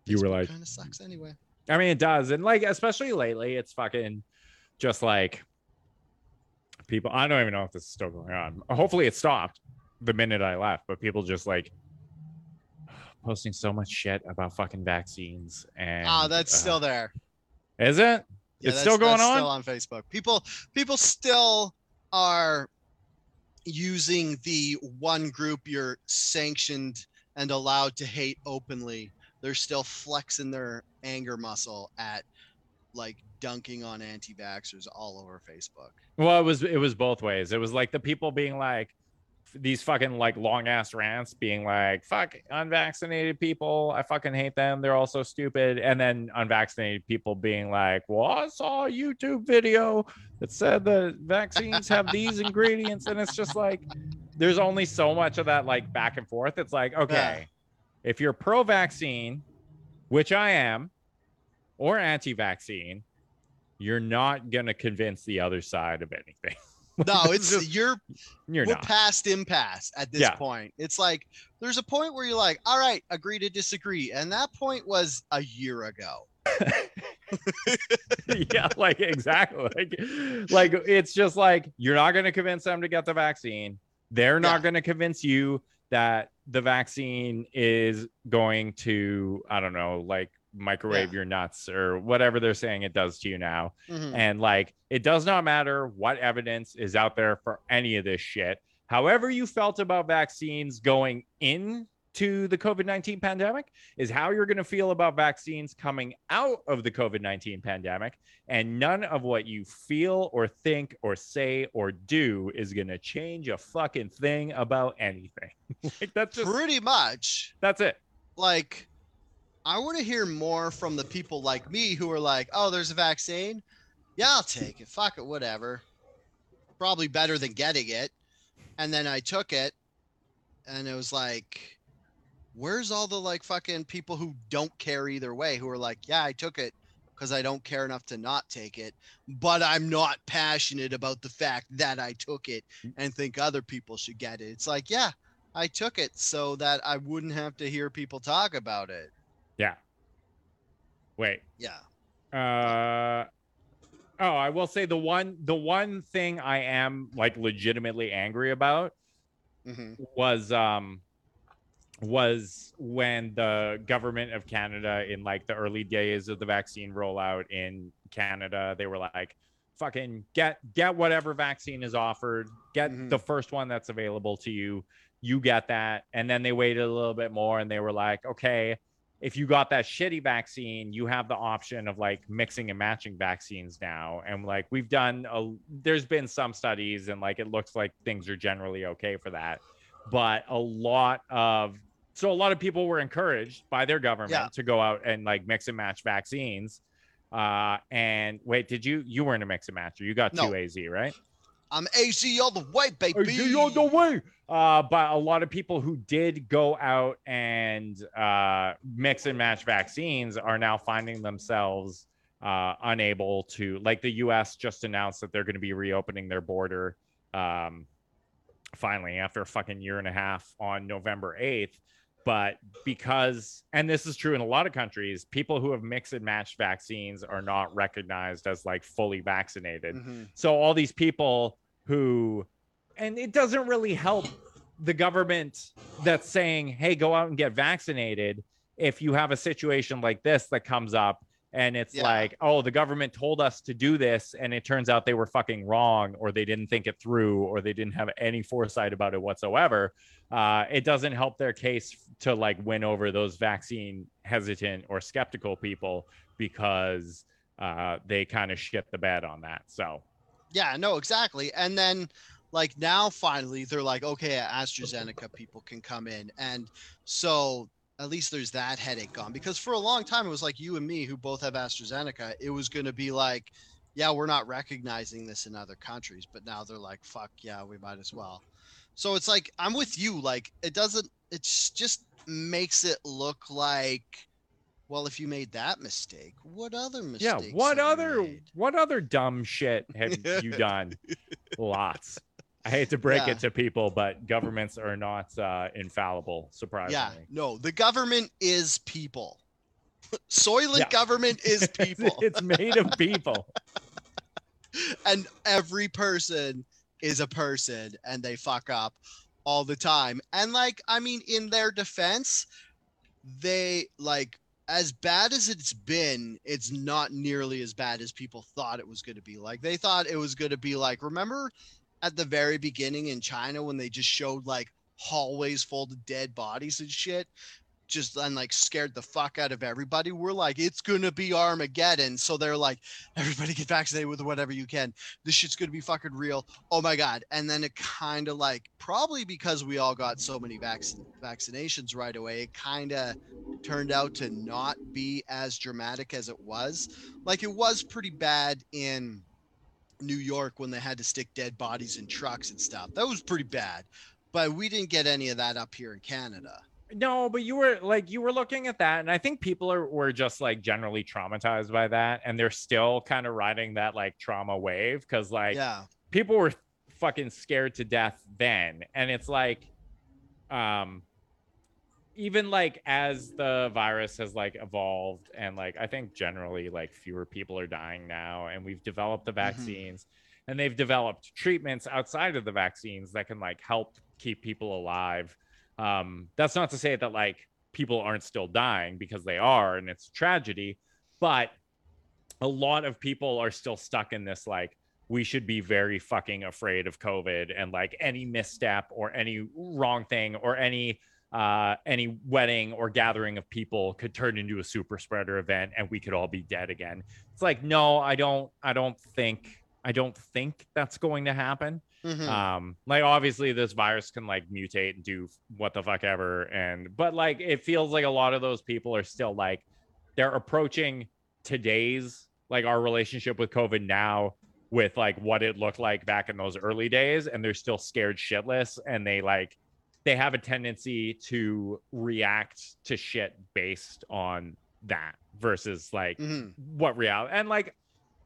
[SPEAKER 2] You were like,
[SPEAKER 1] kind of sucks anyway.
[SPEAKER 2] I mean, it does, and like especially lately, it's fucking just like people. I don't even know if this is still going on. Hopefully, it stopped the minute I left, but people just like posting so much shit about fucking vaccines and
[SPEAKER 1] ah that's
[SPEAKER 2] uh,
[SPEAKER 1] still there
[SPEAKER 2] is it?
[SPEAKER 1] Yeah,
[SPEAKER 2] It's still going on?
[SPEAKER 1] Still on Facebook. People people still are using the one group you're sanctioned and allowed to hate openly. They're still flexing their anger muscle at like dunking on anti-vaxxers all over Facebook.
[SPEAKER 2] Well, it was it was both ways. It was like the people being like these fucking like long ass rants being like fuck unvaccinated people. I fucking hate them. They're all so stupid. And then unvaccinated people being like well i saw a youtube video that said that vaccines have these ingredients. And it's just like there's only so much of that like back and forth. It's like okay if you're pro vaccine which i am or anti vaccine you're not gonna convince the other side of anything.
[SPEAKER 1] No, it's
[SPEAKER 2] just-
[SPEAKER 1] you're
[SPEAKER 2] you're
[SPEAKER 1] we're
[SPEAKER 2] not.
[SPEAKER 1] past impasse at this
[SPEAKER 2] Yeah.
[SPEAKER 1] point. It's like there's a point where you're like, all right, agree to disagree. And that point was a year ago.
[SPEAKER 2] yeah, like exactly. Like, like it's just like you're not going to convince them to get the vaccine. They're not
[SPEAKER 1] Yeah.
[SPEAKER 2] going to convince you that the vaccine is going to, I don't know, like microwave your nuts or whatever they're saying it does to you now.
[SPEAKER 1] Mhm.
[SPEAKER 2] And like, it does not matter what evidence is out there for any of this shit. However, you felt about vaccines going into the COVID 19 pandemic is how you're going to feel about vaccines coming out of the COVID 19 pandemic. And none of what you feel or think or say or do is going to change a fucking thing about anything. like, that's just,
[SPEAKER 1] Pretty much.
[SPEAKER 2] that's it.
[SPEAKER 1] Like, I want to hear more from the people like me who are like, oh, there's a vaccine. Yeah, I'll take it. Fuck it, whatever. Probably better than getting it. And then I took it, and it was like, where's all the like fucking people who don't care either way who are like, yeah, I took it because I don't care enough to not take it, but I'm not passionate about the fact that I took it mm. and think other people should get it. It's like, yeah, I took it so that I wouldn't have to hear people talk about it.
[SPEAKER 2] Yeah. Wait.
[SPEAKER 1] Yeah.
[SPEAKER 2] Uh oh, I will say the one the one thing I am like legitimately angry about
[SPEAKER 1] hmm
[SPEAKER 2] was um was when the government of Canada in like the early days of the vaccine rollout in Canada, they were like, fucking get get whatever vaccine is offered, get
[SPEAKER 1] Mhm.
[SPEAKER 2] the first one that's available to you. You get that. And then they waited a little bit more and they were like, okay, if you got that shitty vaccine, you have the option of like mixing and matching vaccines now. And like we've done a there's been some studies and like it looks like things are generally okay for that but a lot of so a lot of people were encouraged by their government
[SPEAKER 1] Yeah.
[SPEAKER 2] to go out and like mix and match vaccines uh and wait did you you weren't a mix and matcher you got
[SPEAKER 1] No.
[SPEAKER 2] two az right
[SPEAKER 1] I'm AZ all the way, baby.
[SPEAKER 2] AZ all the way uh but a lot of people who did go out and uh mix and match vaccines are now finding themselves uh unable to like the us just announced that they're going to be reopening their border um finally after a fucking year and a half on November 8th. But because, and this is true in a lot of countries, people who have mixed and matched vaccines are not recognized as like fully vaccinated.
[SPEAKER 1] Mhm.
[SPEAKER 2] So all these people who, and it doesn't really help the government that's saying, hey, go out and get vaccinated if you have a situation like this that comes up and it's
[SPEAKER 1] Yeah.
[SPEAKER 2] like, oh, the government told us to do this, and it turns out they were fucking wrong, or they didn't think it through, or they didn't have any foresight about it whatsoever. Uh, it doesn't help their case to like win over those vaccine hesitant or skeptical people because uh, they kind of shit the bed on that. So
[SPEAKER 1] Yeah, no, exactly. And then like now finally they're like, okay, AstraZeneca people can come in. And so at least there's that headache gone. Because for a long time it was like you and me who both have AstraZeneca, it was gonna be like, yeah, we're not recognizing this in other countries, but now they're like, fuck yeah, we might as well. So it's like I'm with you. Like it doesn't it's just makes it look like well, if you made that mistake, what other
[SPEAKER 2] yeah, what other what other dumb shit have you done? Lots. I hate to break
[SPEAKER 1] Yeah.
[SPEAKER 2] it to people, but governments are not uh, infallible.
[SPEAKER 1] Yeah, no, the government is people. Soylent
[SPEAKER 2] Yeah.
[SPEAKER 1] government is people,
[SPEAKER 2] it's made of people.
[SPEAKER 1] and every person is a person, and they fuck up all the time. And like, I mean, in their defense, they like as bad as it's been, it's not nearly as bad as people thought it was going to be. Like they thought it was going to be like, remember at the very beginning in China when they just showed like hallways full of dead bodies and shit, just and like scared the fuck out of everybody. We're like, it's gonna be Armageddon. So they're like, everybody get vaccinated with whatever you can. This shit's gonna be fucking real. Oh my god. And then it kind of like probably because we all got so many vac- vaccinations right away, it kind of turned out to not be as dramatic as it was. Like it was pretty bad in New York when they had to stick dead bodies in trucks and stuff. That was pretty bad. But we didn't get any of that up here in Canada.
[SPEAKER 2] No, but you were like you were looking at that, and I think people are were just like generally traumatized by that, and they're still kind of riding that like trauma wave because like
[SPEAKER 1] yeah.
[SPEAKER 2] people were fucking scared to death then, and it's like, um, even like as the virus has like evolved, and like I think generally like fewer people are dying now, and we've developed the vaccines, and they've developed treatments outside of the vaccines that can like help keep people alive um, that's not to say that like people aren't still dying because they are, and it's a tragedy, but a lot of people are still stuck in this like we should be very fucking afraid of COVID and like any misstep or any wrong thing or any uh, any wedding or gathering of people could turn into a super spreader event and we could all be dead again. It's like no, I don't I don't think I don't think that's going to happen.
[SPEAKER 1] Mhm.
[SPEAKER 2] Um, like obviously this virus can like mutate and do what the fuck ever, and but like it feels like a lot of those people are still like they're approaching today's like our relationship with COVID now with like what it looked like back in those early days, and they're still scared shitless, and they like they have a tendency to react to shit based on that versus like
[SPEAKER 1] Mhm.
[SPEAKER 2] what reality and like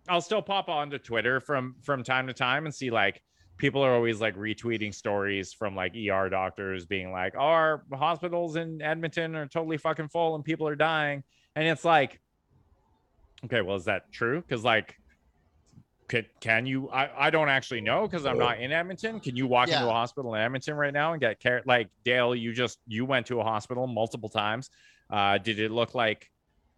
[SPEAKER 2] I'll still pop onto Twitter from from time to time and see like people are always like retweeting stories from like ER doctors being like, our hospitals in Edmonton are totally fucking full and people are dying. And it's like, okay, well, is that true? Because like could, can you I, I don't actually know because i'm not in edmonton can you walk into a hospital in edmonton right now and get care like dale you just you went to a hospital multiple times uh did it look like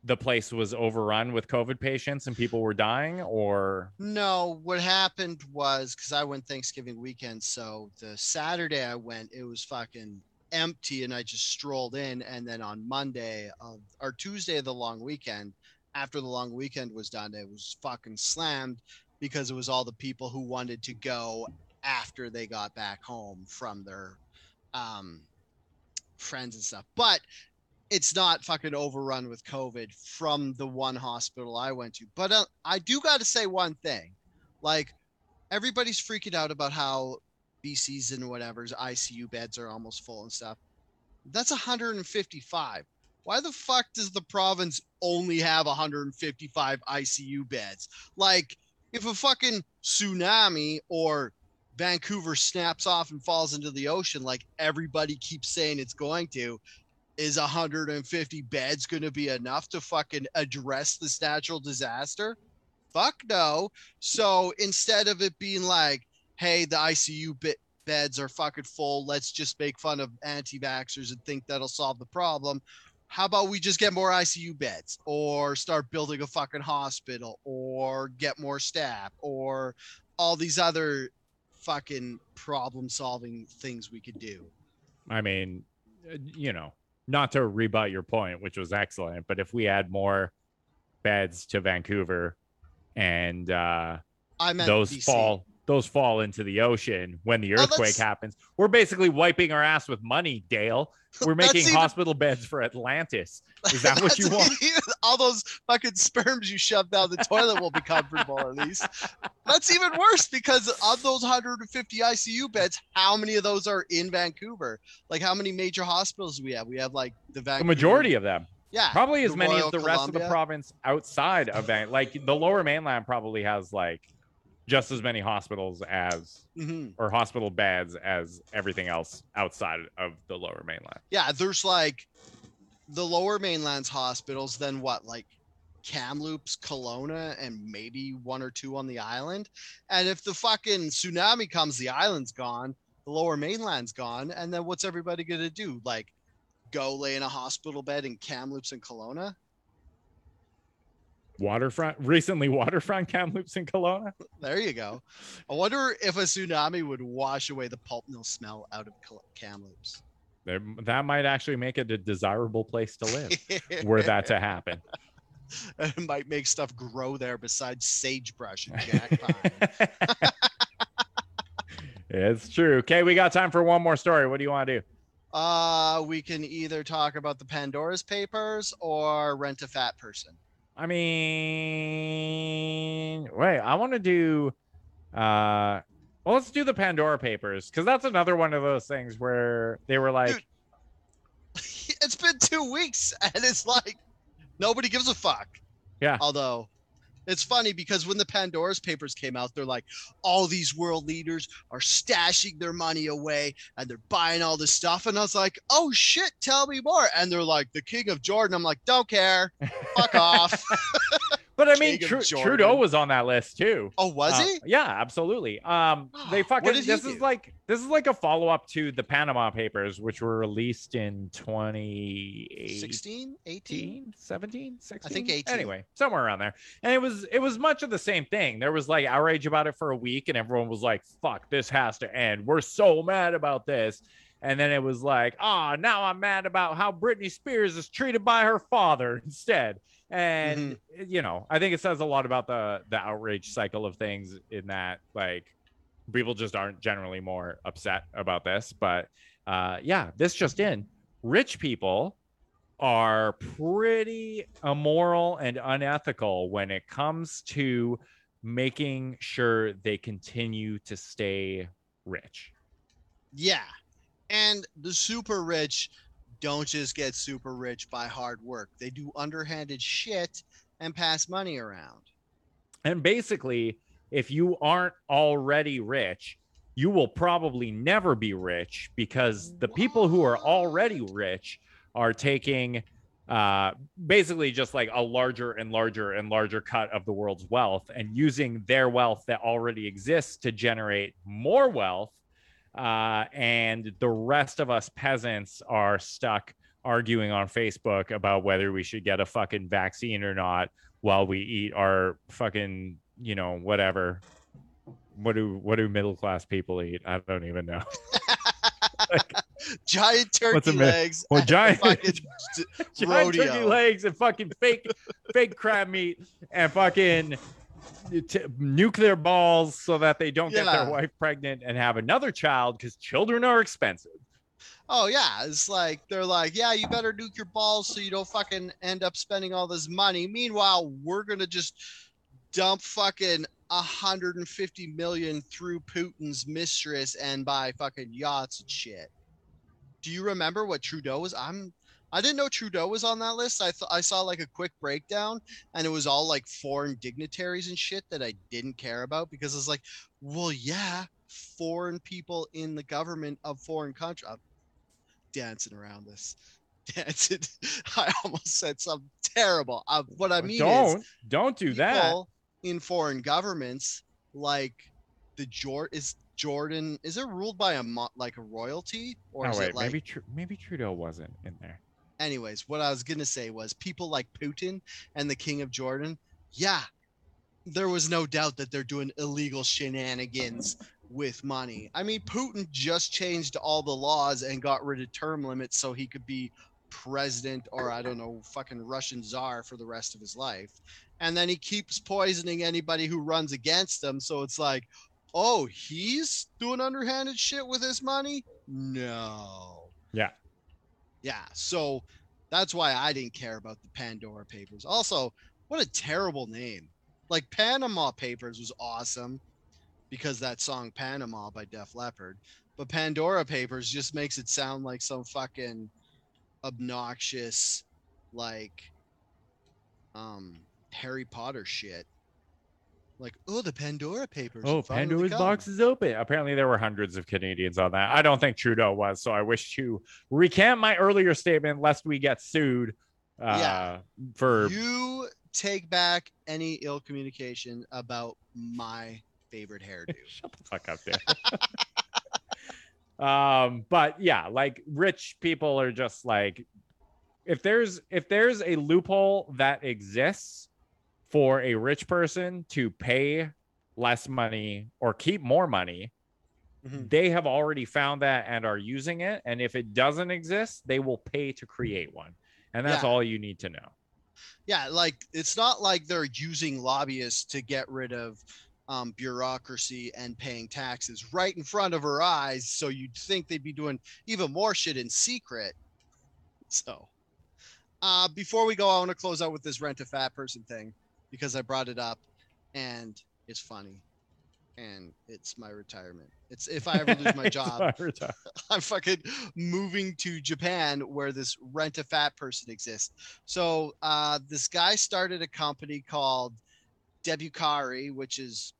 [SPEAKER 2] the place was overrun with covid patients and people were dying or
[SPEAKER 1] No, what happened was because I went Thanksgiving weekend. So the Saturday I went, it was fucking empty, and I just strolled in. And then on Monday of or Tuesday of the long weekend, after the long weekend was done, it was fucking slammed because it was all the people who wanted to go after they got back home from their um, friends and stuff. But it's not fucking overrun with COVID from the one hospital I went to. But uh, I do got to say one thing. Like, everybody's freaking out about how BC's and whatever's ICU beds are almost full and stuff. That's 155. Why the fuck does the province only have 155 ICU beds? Like, if a fucking tsunami or Vancouver snaps off and falls into the ocean, like everybody keeps saying it's going to, is 150 beds going to be enough to fucking address this natural disaster? Fuck no. So instead of it being like, hey, the ICU bit beds are fucking full, let's just make fun of anti vaxxers and think that'll solve the problem. How about we just get more ICU beds or start building a fucking hospital or get more staff or all these other fucking problem solving things we could do?
[SPEAKER 2] i mean uh, you know not to rebut your point which was excellent but if we add more beds to vancouver and uh those
[SPEAKER 1] BC.
[SPEAKER 2] fall those fall into the ocean when the
[SPEAKER 1] Oh,
[SPEAKER 2] earthquake
[SPEAKER 1] that's-
[SPEAKER 2] happens. We're basically wiping our ass with money, Dale. We're making
[SPEAKER 1] even-
[SPEAKER 2] hospital beds for Atlantis. Is that what you want?
[SPEAKER 1] All those fucking sperms you shove down the toilet will be comfortable at least. That's even worse because of those 150 ICU beds, how many of those are in Vancouver? Like how many major hospitals do we have? We have like the
[SPEAKER 2] The majority of them,
[SPEAKER 1] yeah,
[SPEAKER 2] probably as
[SPEAKER 1] the
[SPEAKER 2] many
[SPEAKER 1] Royal
[SPEAKER 2] as the rest of the province outside of Van. Like the Lower Mainland probably has like just as many hospitals as
[SPEAKER 1] Mhm.
[SPEAKER 2] or hospital beds as everything else outside of the Lower Mainland.
[SPEAKER 1] Yeah, there's like the lower mainland's hospitals, then what, like Kamloops, Kelowna, and maybe one or two on the island. And if the fucking tsunami comes, the island's gone, the lower mainland's gone, and then what's everybody gonna do? Like go lay in a hospital bed in Kamloops and Kelowna?
[SPEAKER 2] Waterfront recently, waterfront Kamloops in Kelowna.
[SPEAKER 1] There you go. I wonder if a tsunami would wash away the pulp mill smell out of Kamloops.
[SPEAKER 2] There, that might actually make it a desirable place to live. were that to happen.
[SPEAKER 1] it might make stuff grow there besides sagebrush and jack pine.
[SPEAKER 2] it's true. Okay, we got time for one more story. What do you want to do?
[SPEAKER 1] Uh, we can either talk about the Pandora's Papers or rent a fat person.
[SPEAKER 2] I mean, wait, I want to do uh well, let's do the Pandora Papers because that's another one of those things where they were like,
[SPEAKER 1] Dude. "It's been two weeks, and it's like nobody gives a fuck.
[SPEAKER 2] Yeah.
[SPEAKER 1] Although it's funny because when the Pandora's papers came out, they're like, all these world leaders are stashing their money away and they're buying all this stuff. And I was like, oh shit, tell me more. And they're like, the king of Jordan. I'm like, don't care. Fuck off.
[SPEAKER 2] But I mean, Tru- Trudeau was on that list too.
[SPEAKER 1] Oh, was
[SPEAKER 2] Uh,
[SPEAKER 1] he?
[SPEAKER 2] Yeah, absolutely. Um, they
[SPEAKER 1] Oh,
[SPEAKER 2] fucking.
[SPEAKER 1] what did he
[SPEAKER 2] This is
[SPEAKER 1] do?
[SPEAKER 2] like this is like a follow up to the Panama Papers, which were released in 2018.
[SPEAKER 1] 16, 18?
[SPEAKER 2] 17 16
[SPEAKER 1] 18.
[SPEAKER 2] anyway somewhere around there and it was it was much of the same thing there was like outrage about it for a week and everyone was like fuck this has to end we're so mad about this and then it was like oh now i'm mad about how britney spears is treated by her father instead and you know i think it says a lot about the the outrage cycle of things in that like people just aren't generally more upset about this but uh yeah this just in rich people are pretty immoral and unethical when it comes to making sure they continue to stay rich.
[SPEAKER 1] Yeah. And the super rich don't just get super rich by hard work. They do underhanded shit and pass money around.
[SPEAKER 2] And basically, if you aren't already rich, you will probably never be rich because the people who are already rich are taking uh, basically just like a larger and larger and larger cut of the world's wealth and using their wealth that already exists to generate more wealth. Uh, and the rest of us peasants are stuck arguing on Facebook about whether we should get a fucking vaccine or not while we eat our fucking, you know, whatever. What do what do middle class people eat? I don't even know.
[SPEAKER 1] Giant
[SPEAKER 2] What's a
[SPEAKER 1] turkey legs.
[SPEAKER 2] Well, giant- giant turkey legs and fucking fake fake crab meat and fucking t- nuclear balls so that they don't get their wife pregnant and have another child because children are expensive.
[SPEAKER 1] Oh yeah, it's like they're like, yeah, you better nuke your balls so you don't fucking end up spending all this money. Meanwhile, we're gonna just dump fucking 150 million through Putin's mistress and buy fucking yachts and shit. Do you remember what Trudeau was? I'm I didn't know Trudeau was on that list. I thought I saw like a quick breakdown and it was all like foreign dignitaries and shit that I didn't care about because it's like, well, yeah, foreign people in the government of foreign country. I'm dancing around this. Dancing. I almost said something terrible. Uh, what I mean is
[SPEAKER 2] don't don't do that.
[SPEAKER 1] in foreign governments like the Jord is Jordan is it ruled by a mo- like a royalty or is
[SPEAKER 2] wait,
[SPEAKER 1] it like
[SPEAKER 2] maybe Tru- maybe Trudeau wasn't in there.
[SPEAKER 1] Anyways what I was gonna say was people like Putin and the king of Jordan yeah there was no doubt that they're doing illegal shenanigans with money. I mean Putin just changed all the laws and got rid of term limits so he could be president or I don't know fucking Russian czar for the rest of his life. And then he keeps poisoning anybody who runs against him. So it's like oh he's doing underhanded shit with his money? No.
[SPEAKER 2] Yeah.
[SPEAKER 1] Yeah so that's why i didn't care about the pandora papers. Also what a terrible name. Like panama papers was awesome because that song panama by def leppard but pandora papers just makes it sound like some fucking obnoxious like um harry potter shit like oh the pandora papers
[SPEAKER 2] Oh, Pandora's box is open. Apparently, there were hundreds of Canadians on that. I don't think Trudeau was, so I wish to recant my earlier statement lest we get sued. Uh,
[SPEAKER 1] Yeah.
[SPEAKER 2] For
[SPEAKER 1] you take back any ill communication about my favorite hairdo
[SPEAKER 2] shut the fuck up, there. um, but yeah, like rich people are just like, if there's if there's a loophole that exists for a rich person to pay less money or keep more money,
[SPEAKER 1] Mhm.
[SPEAKER 2] they have already found that and are using it. And if it doesn't exist, they will pay to create one. And that's
[SPEAKER 1] Yeah.
[SPEAKER 2] all you need to know.
[SPEAKER 1] yeah like it's not like they're using lobbyists to get rid of um, bureaucracy and paying taxes right in front of her eyes so you'd think they'd be doing even more shit in secret so uh, before we go i want to close out with this rent a fat person thing because i brought it up and it's funny and it's my retirement. It's if I ever lose my job, I'm fucking moving to Japan where this rent a fat person exists. So uh, this guy started a company called Debukari, which is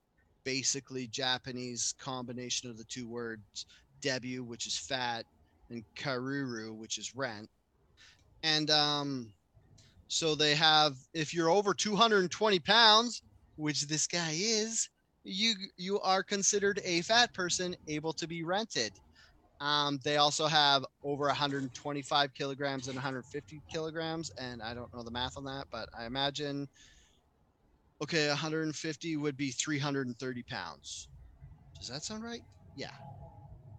[SPEAKER 1] basically Japanese combination of the two words debu, which is fat, and karuru, which is rent. And um, so they have if you're over 220 pounds, which this guy is, you you are considered a fat person able to be rented. Um, they also have over 125 kilograms and 150 kilograms, and I don't know the math on that, but I imagine okay, 150 would be 330 pounds. Does that sound right? Yeah,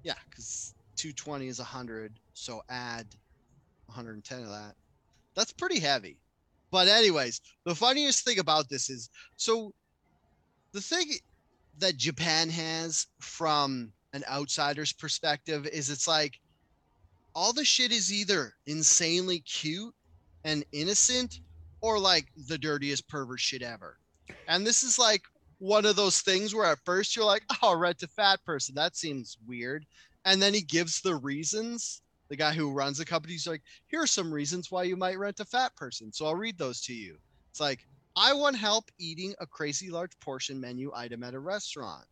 [SPEAKER 1] yeah, because 220 is 100, so add 110 of that. That's pretty heavy. But anyways, the funniest thing about this is so the thing that Japan has from an outsider's perspective is it's like all the shit is either insanely cute and innocent or like the dirtiest pervert shit ever. And this is like one of those things where at first you're like, oh, rent a fat person. That seems weird. And then he gives the reasons. The guy who runs the company, he's like, here are some reasons why you might rent a fat person. So I'll read those to you. It's like, I want help eating a crazy large portion menu item at a restaurant.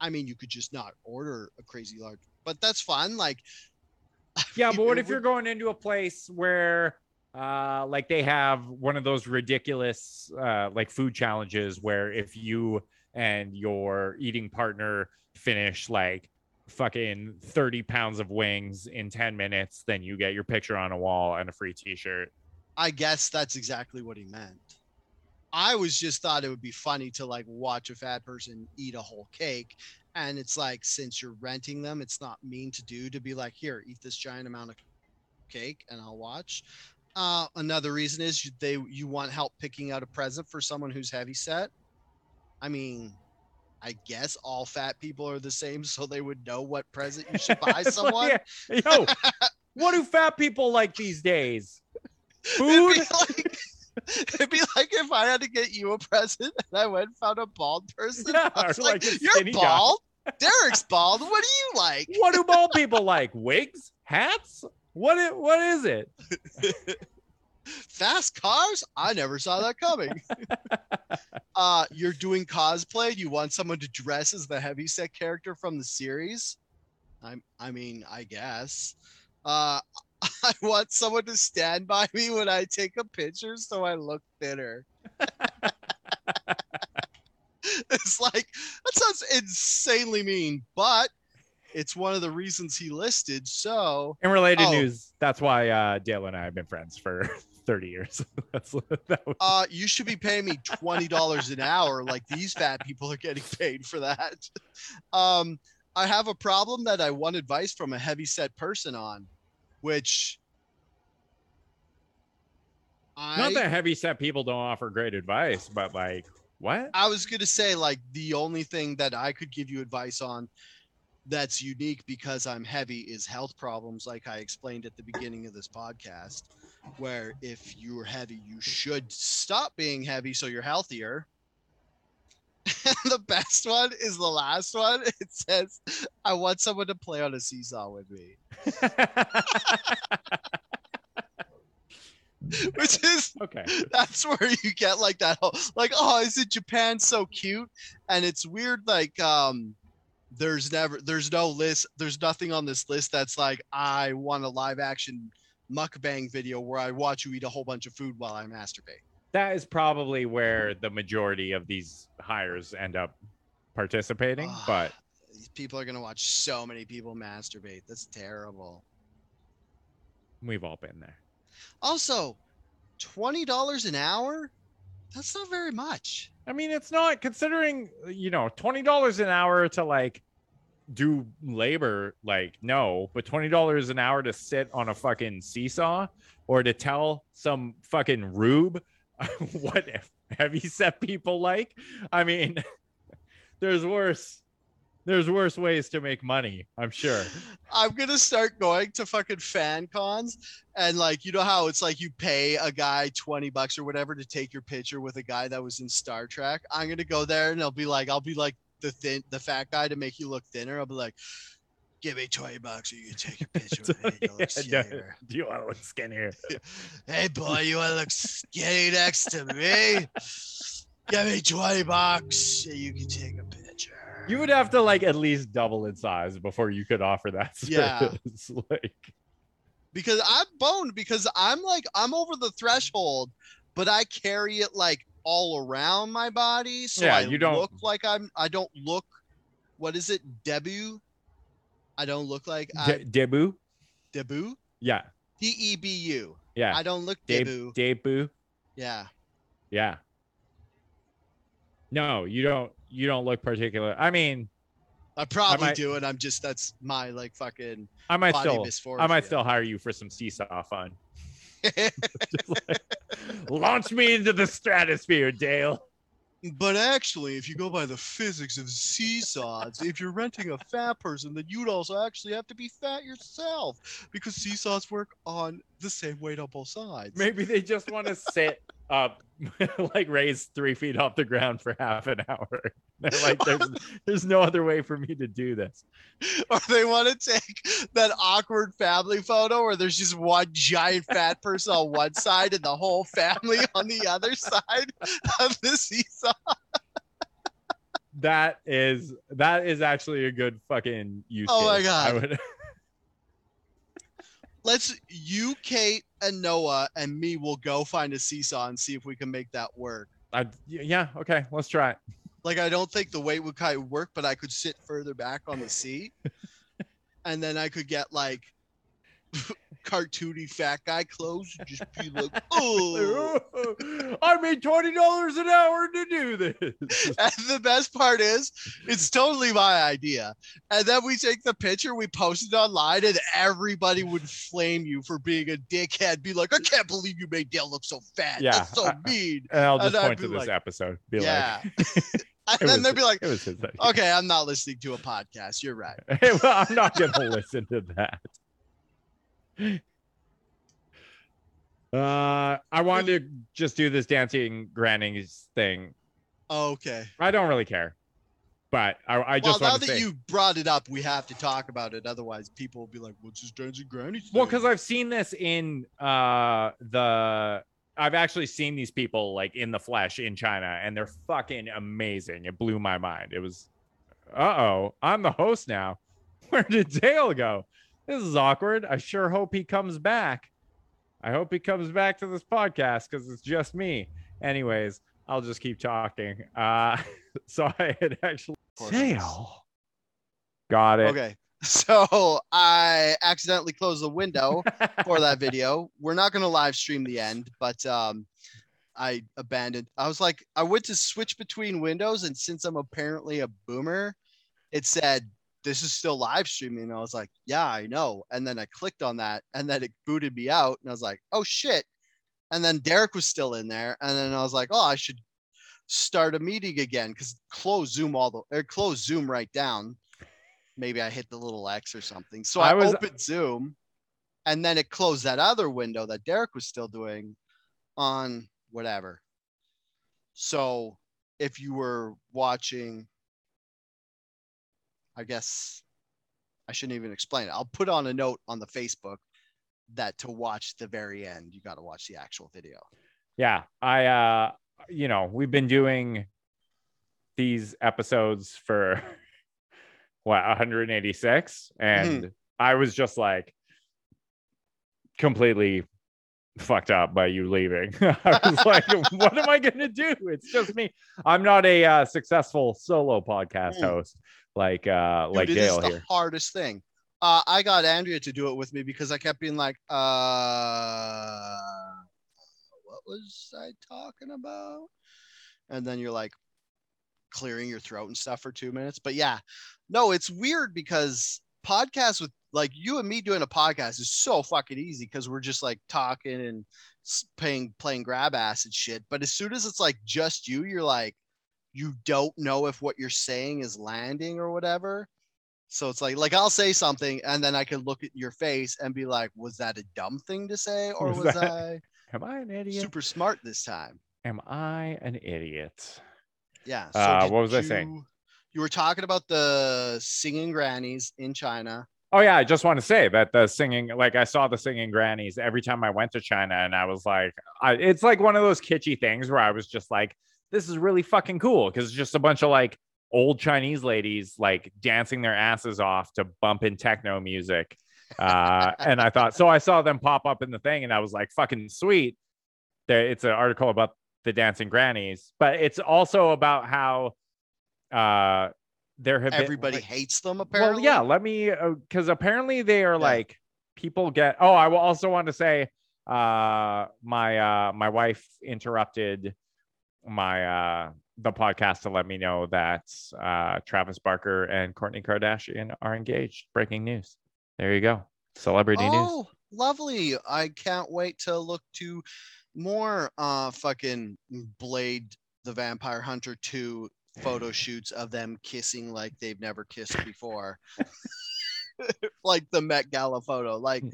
[SPEAKER 1] I mean, you could just not order a crazy large, but that's fun. Like,
[SPEAKER 2] yeah, but what if you're going into a place where, uh, like they have one of those ridiculous, uh, like food challenges where if you and your eating partner finish like fucking 30 pounds of wings in 10 minutes, then you get your picture on a wall and a free t-shirt.
[SPEAKER 1] I guess that's exactly what he meant. I was just thought it would be funny to like watch a fat person eat a whole cake. And it's like, since you're renting them, it's not mean to do to be like, here, eat this giant amount of cake and I'll watch. Uh, another reason is they you want help picking out a present for someone who's heavy set. I mean, I guess all fat people are the same, so they would know what present you should buy someone.
[SPEAKER 2] like, Yo, what do fat people like these days? Food.
[SPEAKER 1] It'd be like if I had to get you a present and I went and found a bald person. Yeah, I was like, like You're bald? Derek's bald. What do you like?
[SPEAKER 2] What do bald people like? Wigs? Hats? What is, what is it?
[SPEAKER 1] Fast cars? I never saw that coming. uh, you're doing cosplay. You want someone to dress as the heavyset character from the series? I'm, I mean, I guess. Uh, I want someone to stand by me when I take a picture so I look thinner. it's like that sounds insanely mean, but it's one of the reasons he listed. So,
[SPEAKER 2] in related oh, news, that's why uh, Dale and I have been friends for 30 years. that's
[SPEAKER 1] that was... uh, you should be paying me twenty dollars an hour, like these fat people are getting paid for that. Um, I have a problem that I want advice from a heavy set person on which
[SPEAKER 2] I, not that heavy set people don't offer great advice, but like what?
[SPEAKER 1] I was gonna say like the only thing that I could give you advice on that's unique because I'm heavy is health problems, like I explained at the beginning of this podcast, where if you're heavy, you should stop being heavy so you're healthier. And the best one is the last one. It says, I want someone to play on a seesaw with me. Which is
[SPEAKER 2] okay.
[SPEAKER 1] That's where you get like that whole like, oh, is it Japan so cute? And it's weird, like um there's never there's no list, there's nothing on this list that's like I want a live action mukbang video where I watch you eat a whole bunch of food while I masturbate
[SPEAKER 2] that is probably where the majority of these hires end up participating. Oh, but
[SPEAKER 1] people are gonna watch so many people masturbate. That's terrible.
[SPEAKER 2] We've all been there.
[SPEAKER 1] Also, twenty dollars an hour. That's not very much.
[SPEAKER 2] I mean, it's not considering you know twenty dollars an hour to like do labor like no but $20 an hour to sit on a fucking seesaw or to tell some fucking rube what heavy set people like. I mean, there's worse. There's worse ways to make money, I'm sure.
[SPEAKER 1] I'm gonna start going to fucking fan cons and like you know how it's like you pay a guy 20 bucks or whatever to take your picture with a guy that was in Star Trek. I'm gonna go there and I'll be like, I'll be like the thin the fat guy to make you look thinner. I'll be like, give me 20 bucks or you can take a picture with me. to look
[SPEAKER 2] Yeah,
[SPEAKER 1] skinnier."
[SPEAKER 2] do you want to look skinnier?
[SPEAKER 1] Hey boy, you wanna look skinny next to me? Give me 20 bucks so you can take a picture.
[SPEAKER 2] You would have to like at least double in size before you could offer that
[SPEAKER 1] Yeah.
[SPEAKER 2] like,
[SPEAKER 1] because I'm boned because I'm like I'm over the threshold, but I carry it like all around my body, so
[SPEAKER 2] Yeah,
[SPEAKER 1] I
[SPEAKER 2] you don't-
[SPEAKER 1] look like I'm. I don't look. What is it, debut? I don't look like I,
[SPEAKER 2] de- debut.
[SPEAKER 1] debut.
[SPEAKER 2] Yeah,
[SPEAKER 1] D E B U.
[SPEAKER 2] yeah.
[SPEAKER 1] I don't look
[SPEAKER 2] De-
[SPEAKER 1] Debu.
[SPEAKER 2] debut.
[SPEAKER 1] Yeah.
[SPEAKER 2] Yeah. No, you don't. You don't look particular. I mean,
[SPEAKER 1] I probably
[SPEAKER 2] might-
[SPEAKER 1] do, and I'm just that's my like fucking
[SPEAKER 2] I might still. I might still hire you for some seesaw fun. Like, launch me into the stratosphere, Dale.
[SPEAKER 1] But actually, if you go by the physics of seesaws, if you're renting a fat person, then you'd also actually have to be fat yourself because seesaws work on the same weight on both sides.
[SPEAKER 2] Maybe they just want to sit up, like raised three feet off the ground for half an hour. They're like, there's, there's no other way for me to do this.
[SPEAKER 1] Or they want to take that awkward family photo where there's just one giant fat person on one side and the whole family on the other side of the seesaw.
[SPEAKER 2] That is that is actually a good fucking use.
[SPEAKER 1] Oh my
[SPEAKER 2] case. I
[SPEAKER 1] God.
[SPEAKER 2] would-
[SPEAKER 1] Let's you, Kate, and Noah and me will go find a seesaw and see if we can make that work.
[SPEAKER 2] I, yeah, okay, let's try it.
[SPEAKER 1] Like I don't think the weight would kind of work, but I could sit further back on the seat, and then I could get like cartoony fat guy clothes. and Just be like, oh.
[SPEAKER 2] I made twenty dollars an hour to do this.
[SPEAKER 1] And the best part is, it's totally my idea. And then we take the picture, we post it online, and everybody would flame you for being a dickhead. Be like, I can't believe you made Dale look so fat.
[SPEAKER 2] Yeah,
[SPEAKER 1] That's so
[SPEAKER 2] I-
[SPEAKER 1] mean.
[SPEAKER 2] And I'll just
[SPEAKER 1] And
[SPEAKER 2] point to this
[SPEAKER 1] like,
[SPEAKER 2] episode. Be
[SPEAKER 1] yeah.
[SPEAKER 2] like,
[SPEAKER 1] and then they'd be like,
[SPEAKER 2] it was his idea.
[SPEAKER 1] okay, I'm not listening to a podcast. You're right.
[SPEAKER 2] well, I'm not gonna listen to that. Uh, I wanted to just do this dancing grannies thing.
[SPEAKER 1] Okay.
[SPEAKER 2] I don't really care, but I, I
[SPEAKER 1] Well,
[SPEAKER 2] just
[SPEAKER 1] now
[SPEAKER 2] want
[SPEAKER 1] that
[SPEAKER 2] say,
[SPEAKER 1] you brought it up, we have to talk about it. Otherwise, people will be like, "What's this dancing granny?"
[SPEAKER 2] well, because I've seen this in uh the. I've actually seen these people like in the flesh in China, and they're fucking amazing. It blew my mind. It was, uh oh, I'm the host now. Where did Dale go? This is awkward. I sure hope he comes back. I hope he comes back to this podcast because it's just me. Anyways, I'll just keep talking. Uh, so I had actually
[SPEAKER 1] course.
[SPEAKER 2] Dale. Got it.
[SPEAKER 1] okay. So I accidentally closed the window for that video. We're not going to live stream the end, but um, I abandoned. I was like, I went to switch between windows, and since I'm apparently a boomer, it said this is still live streaming. And I was like, yeah, I know. And then I clicked on that, and then it booted me out, and I was like, oh shit. And then Derek was still in there, and then I was like, oh, I should start a meeting again because close Zoom all the or close Zoom right down. Maybe I hit the little X or something. So I,
[SPEAKER 2] I was- uh
[SPEAKER 1] opened Zoom, and then it closed that other window that Derek was still doing on whatever. So if you were watching, I guess I shouldn't even explain it. I'll put on a note on the Facebook that to watch the very end, you got to watch the actual video.
[SPEAKER 2] yeah i uh you know we've been doing these episodes for what 186 and i was just like completely fucked up by you leaving i was like what am i gonna do it's just me i'm not a uh, successful solo podcast
[SPEAKER 1] Mm.
[SPEAKER 2] host like uh like
[SPEAKER 1] Dude, is
[SPEAKER 2] dale
[SPEAKER 1] the
[SPEAKER 2] here
[SPEAKER 1] hardest thing. Uh, I got Andrea to do it with me because I kept being like, uh, what was I talking about? And then you're like clearing your throat and stuff for two minutes. But yeah, no, it's weird because podcasts with like you and me doing a podcast is so fucking easy because we're just like talking and playing playing grab ass and shit. But as soon as it's like just you, you're like, you don't know if what you're saying is landing or whatever. So it's like like I'll say something and then I can look at your face and be like, was that a dumb thing to say or
[SPEAKER 2] Was
[SPEAKER 1] was,
[SPEAKER 2] that-
[SPEAKER 1] I
[SPEAKER 2] am i an idiot
[SPEAKER 1] super smart this time?
[SPEAKER 2] am i an idiot
[SPEAKER 1] Yeah. So
[SPEAKER 2] Uh, what was I saying?
[SPEAKER 1] you were talking about the singing grannies in China.
[SPEAKER 2] Oh yeah, I just want to say that the singing, like I saw the singing grannies every time I went to China, and I was like, I, it's like one of those kitschy things where I was just like, this is really fucking cool because it's just a bunch of like old Chinese ladies like dancing their asses off to bump in techno music. Uh, and I thought, so I saw them pop up in the thing, and I was like, fucking sweet. There, it's an article about the dancing grannies, but it's also about how uh there have
[SPEAKER 1] Everybody
[SPEAKER 2] been, like,
[SPEAKER 1] hates them apparently.
[SPEAKER 2] well, yeah, let me because apparently they are like people get. Oh, I will also want to say, uh, my uh, my wife interrupted my uh the podcast to let me know that uh Travis Barker and Kourtney Kardashian are engaged. Breaking news. There you go. Celebrity news.
[SPEAKER 1] Oh, lovely. I can't wait to look to more uh fucking Blade the Vampire Hunter 2 photo shoots of them kissing like they've never kissed before. like the Met Gala photo. Like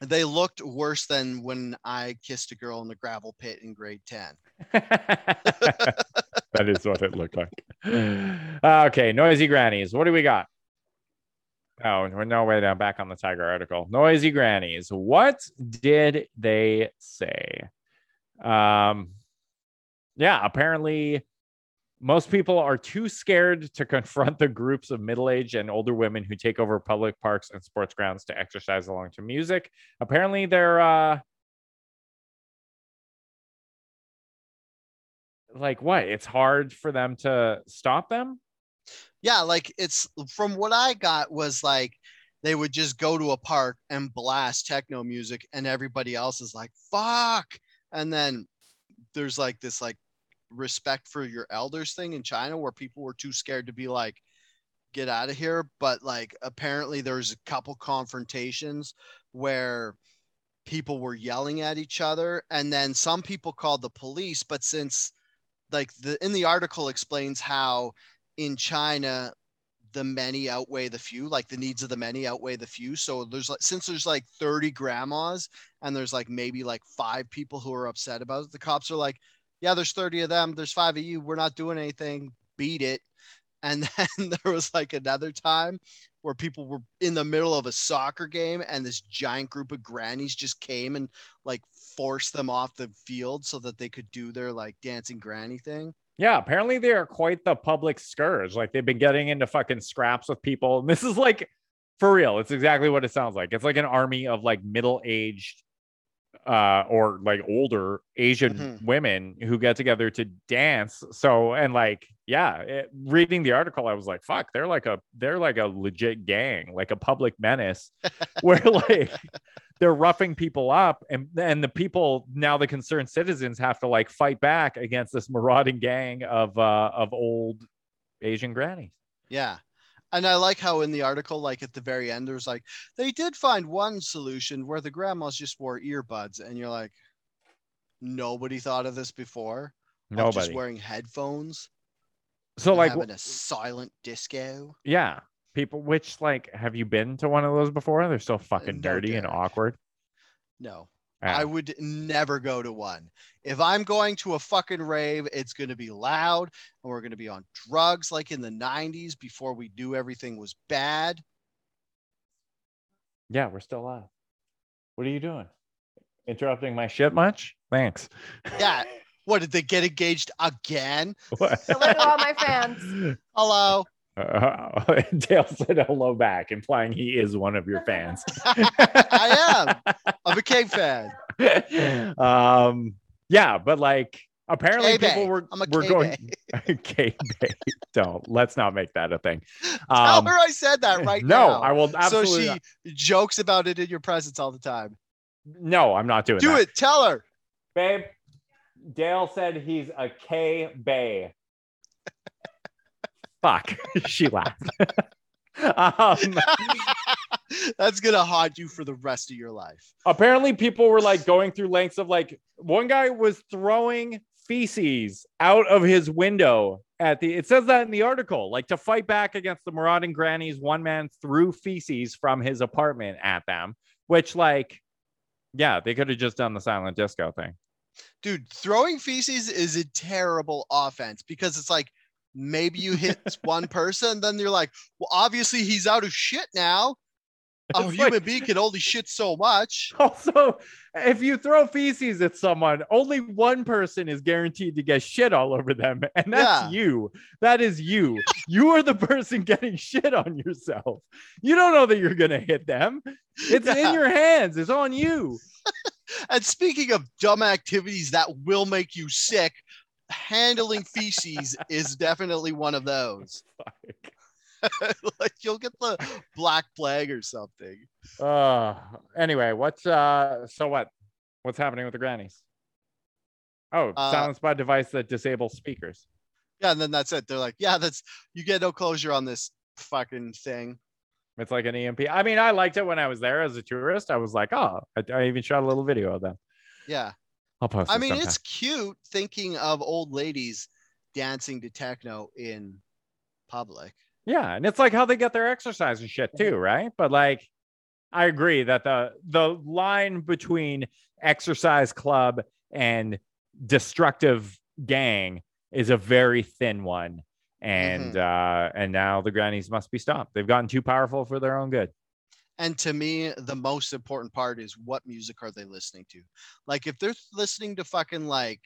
[SPEAKER 1] they looked worse than when I kissed a girl in the gravel pit in grade 10.
[SPEAKER 2] that is what it looked like. Okay, noisy grannies. What do we got? Oh, we're no way down back on the Tiger article. Noisy grannies. What did they say? Um, yeah, apparently most people are too scared to confront the groups of middle-aged and older women who take over public parks and sports grounds to exercise along to music. Apparently, they're uh, like what? It's hard for them to stop them.
[SPEAKER 1] Yeah, like it's from what I got was like they would just go to a park and blast techno music and everybody else is like fuck and then there's like this like respect for your elders thing in China where people were too scared to be like get out of here. But like apparently there's a couple confrontations where people were yelling at each other and then some people called the police. But since like the in the article explains how in China the many outweigh the few like the needs of the many outweigh the few. So there's like since there's like 30 grandmas and there's like maybe like five people who are upset about it the cops are like yeah there's 30 of them there's five of you we're not doing anything beat it and then there was like another time where people were in the middle of a soccer game and this giant group of grannies just came and like forced them off the field so that they could do their like dancing granny thing
[SPEAKER 2] Yeah, apparently they are quite the public scourge. Like they've been getting into fucking scraps with people. And this is like for real. It's exactly what it sounds like. It's like an army of like middle-aged uh or like older Asian
[SPEAKER 1] Mhm.
[SPEAKER 2] women who get together to dance. So and like yeah, it, reading the article I was like fuck, they're like a they're like a legit gang, like a public menace where like they're roughing people up and and the people now the concerned citizens have to like fight back against this marauding gang of uh of old asian grannies
[SPEAKER 1] Yeah. And I like how in the article, like at the very end, there's like, they did find one solution where the grandmas just wore earbuds. And you're like, nobody thought of this before.
[SPEAKER 2] nobody
[SPEAKER 1] Just wearing headphones.
[SPEAKER 2] so like
[SPEAKER 1] having a silent disco.
[SPEAKER 2] yeah people which like have you been to one of those before they're so uh, fucking
[SPEAKER 1] no,
[SPEAKER 2] dirty and awkward
[SPEAKER 1] No,
[SPEAKER 2] Yeah.
[SPEAKER 1] I would never go to one. If I'm going to a fucking rave, it's going to be loud and we're going to be on drugs like in the 90s before we knew everything was bad.
[SPEAKER 2] yeah we're still live what are you doing interrupting my shit much thanks
[SPEAKER 1] Yeah. What did they get engaged again?
[SPEAKER 2] What?
[SPEAKER 3] Hello to all my fans.
[SPEAKER 1] Hello.
[SPEAKER 2] Uh, Dale said hello back, implying he is one of your fans.
[SPEAKER 1] I am. I'm a King fan.
[SPEAKER 2] um, yeah, but like apparently
[SPEAKER 1] K-Bay.
[SPEAKER 2] people were
[SPEAKER 1] I'm a
[SPEAKER 2] were going
[SPEAKER 1] K-Bay.
[SPEAKER 2] K-Bay. Don't let's not make that a thing.
[SPEAKER 1] Tell
[SPEAKER 2] Um,
[SPEAKER 1] her I said that right
[SPEAKER 2] no,
[SPEAKER 1] now.
[SPEAKER 2] I will
[SPEAKER 1] so she
[SPEAKER 2] not-
[SPEAKER 1] jokes about it in your presence all the time.
[SPEAKER 2] No, I'm not doing
[SPEAKER 1] Do
[SPEAKER 2] that.
[SPEAKER 1] it. Tell her.
[SPEAKER 2] babe. Dale said he's a K Bay. Fuck, she laughed. um,
[SPEAKER 1] That's gonna haunt you for the rest of your life.
[SPEAKER 2] apparently people were like going through lengths of like one guy was throwing feces out of his window at the it says that in the article like to fight back against the marauding grannies one man threw feces from his apartment at them which like yeah they could have just done the silent disco thing
[SPEAKER 1] Dude, throwing feces is a terrible offense because it's like maybe you hit one person, then you're like, well, obviously he's out of shit now. A
[SPEAKER 2] It's
[SPEAKER 1] human
[SPEAKER 2] like-
[SPEAKER 1] being can only shit so much.
[SPEAKER 2] Also, if you throw feces at someone, only one person is guaranteed to get shit all over them, and that's
[SPEAKER 1] Yeah.
[SPEAKER 2] you. That is you. you are the person getting shit on yourself. You don't know that you're gonna hit them. It's
[SPEAKER 1] Yeah.
[SPEAKER 2] in your hands. It's on you.
[SPEAKER 1] And speaking of dumb activities that will make you sick, handling feces is definitely one of those. like you'll get the black plague or something.
[SPEAKER 2] Uh anyway, what's uh so what? What's happening with the grannies? Oh,
[SPEAKER 1] Uh,
[SPEAKER 2] silence by device that disables speakers.
[SPEAKER 1] Yeah, and then that's it. They're like, yeah, that's you get no closure on this fucking thing.
[SPEAKER 2] It's like an EMP. I mean, I liked it when I was there as a tourist. I was like, oh, I, I even shot a little video of them.
[SPEAKER 1] Yeah.
[SPEAKER 2] I'll post.
[SPEAKER 1] I mean,
[SPEAKER 2] sometime.
[SPEAKER 1] it's cute thinking of old ladies dancing to techno in public.
[SPEAKER 2] Yeah, and it's like how they get their exercise and shit too, right? But like I agree that the the line between exercise club and destructive gang is a very thin one. And uh and now the grannies must be stopped. They've gotten too powerful for their own good.
[SPEAKER 1] And to me, the most important part is what music are they listening to? Like if they're listening to fucking like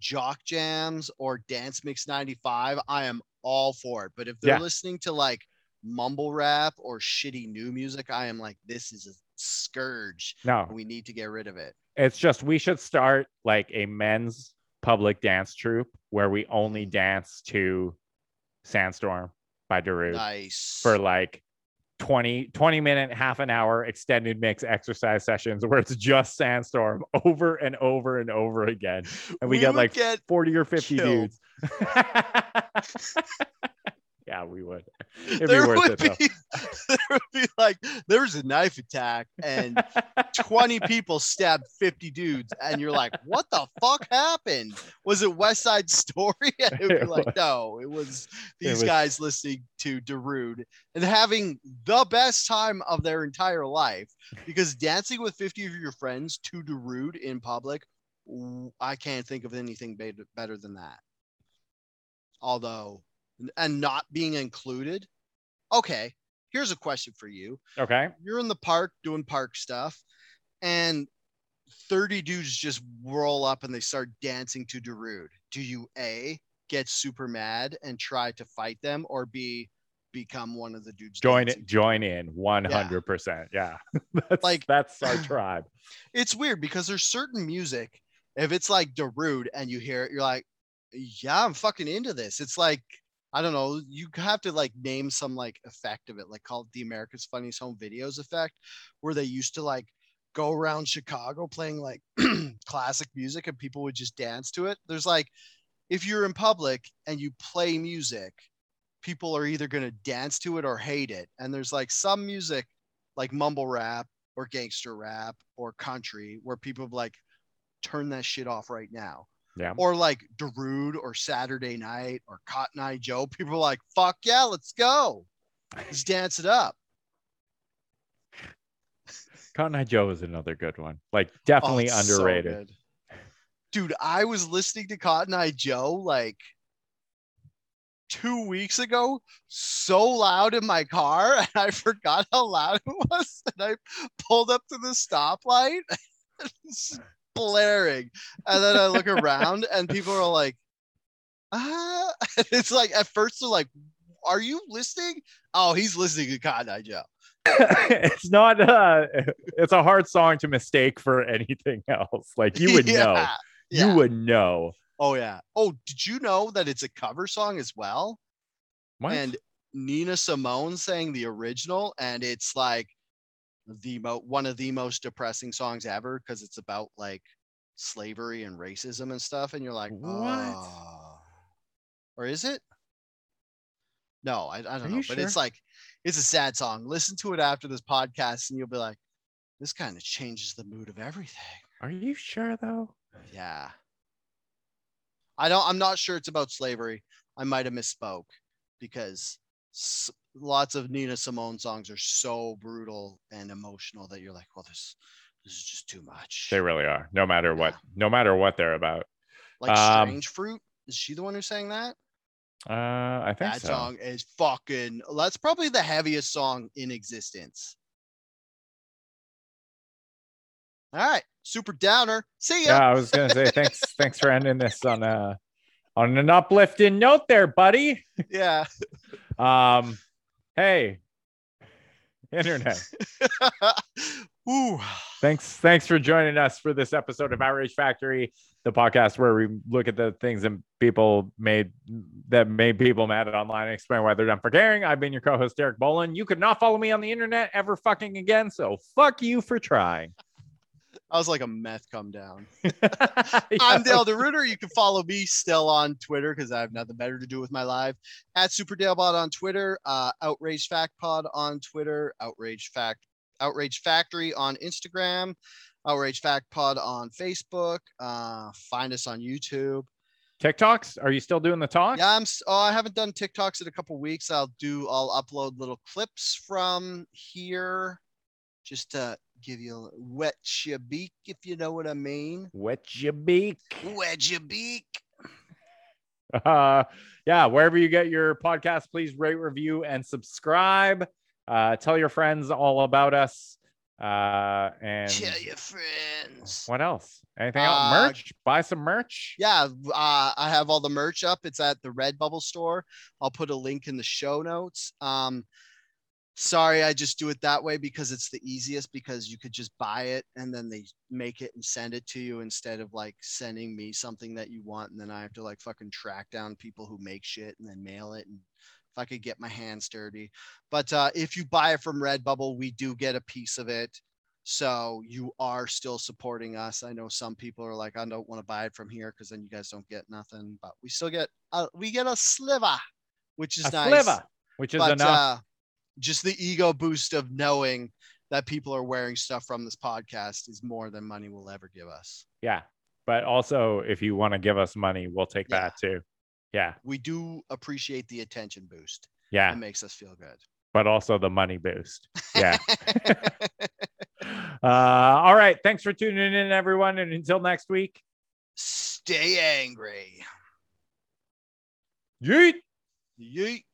[SPEAKER 1] jock jams or dance mix 95, I am all for it. But if they're
[SPEAKER 2] Yeah.
[SPEAKER 1] listening to like mumble rap or shitty new music, I am like, this is a scourge.
[SPEAKER 2] No,
[SPEAKER 1] We need to get rid of it.
[SPEAKER 2] it's just we should start like a men's public dance troupe where we only mm-hmm. dance to Sandstorm by Darude.
[SPEAKER 1] Nice.
[SPEAKER 2] for like 20 20 minute half an hour extended mix exercise sessions where it's just sandstorm over and over and over again and we, get like
[SPEAKER 1] get
[SPEAKER 2] 40 or 50
[SPEAKER 1] killed.
[SPEAKER 2] dudes yeah we would. It'd be
[SPEAKER 1] there
[SPEAKER 2] worth
[SPEAKER 1] would
[SPEAKER 2] it though.
[SPEAKER 1] be there would be like there was a knife attack and 20 people stabbed 50 dudes and you're like what the fuck happened? Was it west side story? And it would be
[SPEAKER 2] It
[SPEAKER 1] like no it was these
[SPEAKER 2] was-
[SPEAKER 1] guys listening to Darude and having the best time of their entire life because dancing with 50 of your friends to Darude in public I can't think of anything better than that. Although and not being included? Okay here's a question for you.
[SPEAKER 2] Okay.
[SPEAKER 1] You're in the park doing park stuff and 30 dudes just roll up and they start dancing to Darude. Do you A get super mad and try to fight them or B become one of the dudes
[SPEAKER 2] join it join in 100% yeah, that's
[SPEAKER 1] Like-
[SPEAKER 2] that's our tribe.
[SPEAKER 1] It's weird because there's certain music if it's like Darude and you hear it you're like yeah, I'm fucking into this. It's like I don't know, you have to like name some like effect of it, like called the America's Funniest Home Videos effect, where they used to like go around Chicago playing like classic music and people would just dance to it. There's like if you're in public and you play music, people are either going to dance to it or hate it. And there's like some music like mumble rap or gangster rap or country where people like turn that shit off right now.
[SPEAKER 2] Yeah
[SPEAKER 1] Or like Darude or Saturday Night or Cotton Eye Joe. People are like, fuck yeah, let's go. Let's dance it up.
[SPEAKER 2] cotton eye joe is another good one like
[SPEAKER 1] Oh,
[SPEAKER 2] definitely
[SPEAKER 1] so
[SPEAKER 2] underrated
[SPEAKER 1] good. Dude, I was listening to Cotton Eye Joe like two weeks ago, so loud in my car, and I forgot how loud it was. And I pulled up to the stoplight, blaring. And then I look around, and people are like, ah. It's like, at first, they're like, are you listening? Oh, he's listening to Cotton Eye Joe.
[SPEAKER 2] it's not uh it's a hard song to mistake for anything else like you would know
[SPEAKER 1] Yeah,
[SPEAKER 2] you would know
[SPEAKER 1] Oh, yeah. Oh, did you know that it's a cover song as well?
[SPEAKER 2] what?
[SPEAKER 1] and Nina Simone sang the original, and it's like the mo- one of the most depressing songs ever because it's about like slavery and racism and stuff, and you're like,
[SPEAKER 2] What?
[SPEAKER 1] "Oh." or is it? No, I, I don't know,
[SPEAKER 2] you
[SPEAKER 1] but it's like it's a sad song. Listen to it after this podcast, and you'll be like, this kind of changes the mood of everything.
[SPEAKER 2] are you sure though
[SPEAKER 1] Yeah. I don't I'm not sure it's about slavery. I might have misspoke because lots of Nina Simone songs are so brutal and emotional that you're like, well, this this is just too much.
[SPEAKER 2] they really are no matter what no matter what they're about
[SPEAKER 1] like
[SPEAKER 2] um,
[SPEAKER 1] Strange Fruit. Is she the one who sang that?
[SPEAKER 2] Uh, I think
[SPEAKER 1] That
[SPEAKER 2] so.
[SPEAKER 1] song is fucking. That's probably the heaviest song in existence. All right, super downer. See ya.
[SPEAKER 2] Yeah, I was gonna say thanks. thanks for ending this on a on an uplifting note, there, buddy.
[SPEAKER 1] Yeah.
[SPEAKER 2] Um, hey, internet.
[SPEAKER 1] Ooh.
[SPEAKER 2] Thanks, thanks for joining us for this episode of Outrage Factory, the podcast where we look at the things and people made that made people mad online and explain why they're done for caring. I've been your co-host Derek Bolin. You could not follow me on the internet ever fucking again, so fuck you for trying.
[SPEAKER 1] I was like a meth come down. I'm Dale DeRuiter. You can follow me still on Twitter because I have nothing better to do with my life. At Super Dalebot on Twitter, uh, Outrage Fact Pod on Twitter, Outrage Fact Outrage Factory on Instagram, Outrage Fact Pod on Facebook. Uh, find us on YouTube.
[SPEAKER 2] TikToks. Are you still doing the talk?
[SPEAKER 1] Yeah, I'm. Oh, I haven't done TikToks in a couple weeks. I'll do. I'll upload little clips from here, just to give you a wet your beak, if you know what I mean.
[SPEAKER 2] Wet your beak.
[SPEAKER 1] Wet your beak.
[SPEAKER 2] uh yeah wherever you get your podcast please rate review and subscribe uh tell your friends all about us uh and
[SPEAKER 1] Tell your friends.
[SPEAKER 2] what else anything
[SPEAKER 1] Uh,
[SPEAKER 2] else merch buy some merch
[SPEAKER 1] Yeah, uh, I have all the merch up. It's at the Redbubble store. I'll put a link in the show notes. Um, sorry, I just do it that way because it's the easiest. Because you could just buy it and then they make it and send it to you instead of like sending me something that you want and then I have to like fucking track down people who make shit and then mail it. And if I could get my hands dirty, but uh, if you buy it from Redbubble, we do get a piece of it. So you are still supporting us. I know some people are like, I don't want to buy it from here because then you guys don't get nothing, but we still get uh, we get a sliver, which is
[SPEAKER 2] a
[SPEAKER 1] nice.
[SPEAKER 2] sliver which is
[SPEAKER 1] but
[SPEAKER 2] enough
[SPEAKER 1] uh, just the ego boost of knowing that people are wearing stuff from this podcast is more than money will ever give us.
[SPEAKER 2] yeah but also if you want to give us money we'll take
[SPEAKER 1] Yeah.
[SPEAKER 2] that too yeah
[SPEAKER 1] We do appreciate the attention boost.
[SPEAKER 2] yeah
[SPEAKER 1] It makes us feel good.
[SPEAKER 2] but also the money boost yeah uh all right thanks for tuning in everyone and until next week
[SPEAKER 1] Stay angry.
[SPEAKER 2] yeet
[SPEAKER 1] Yeet.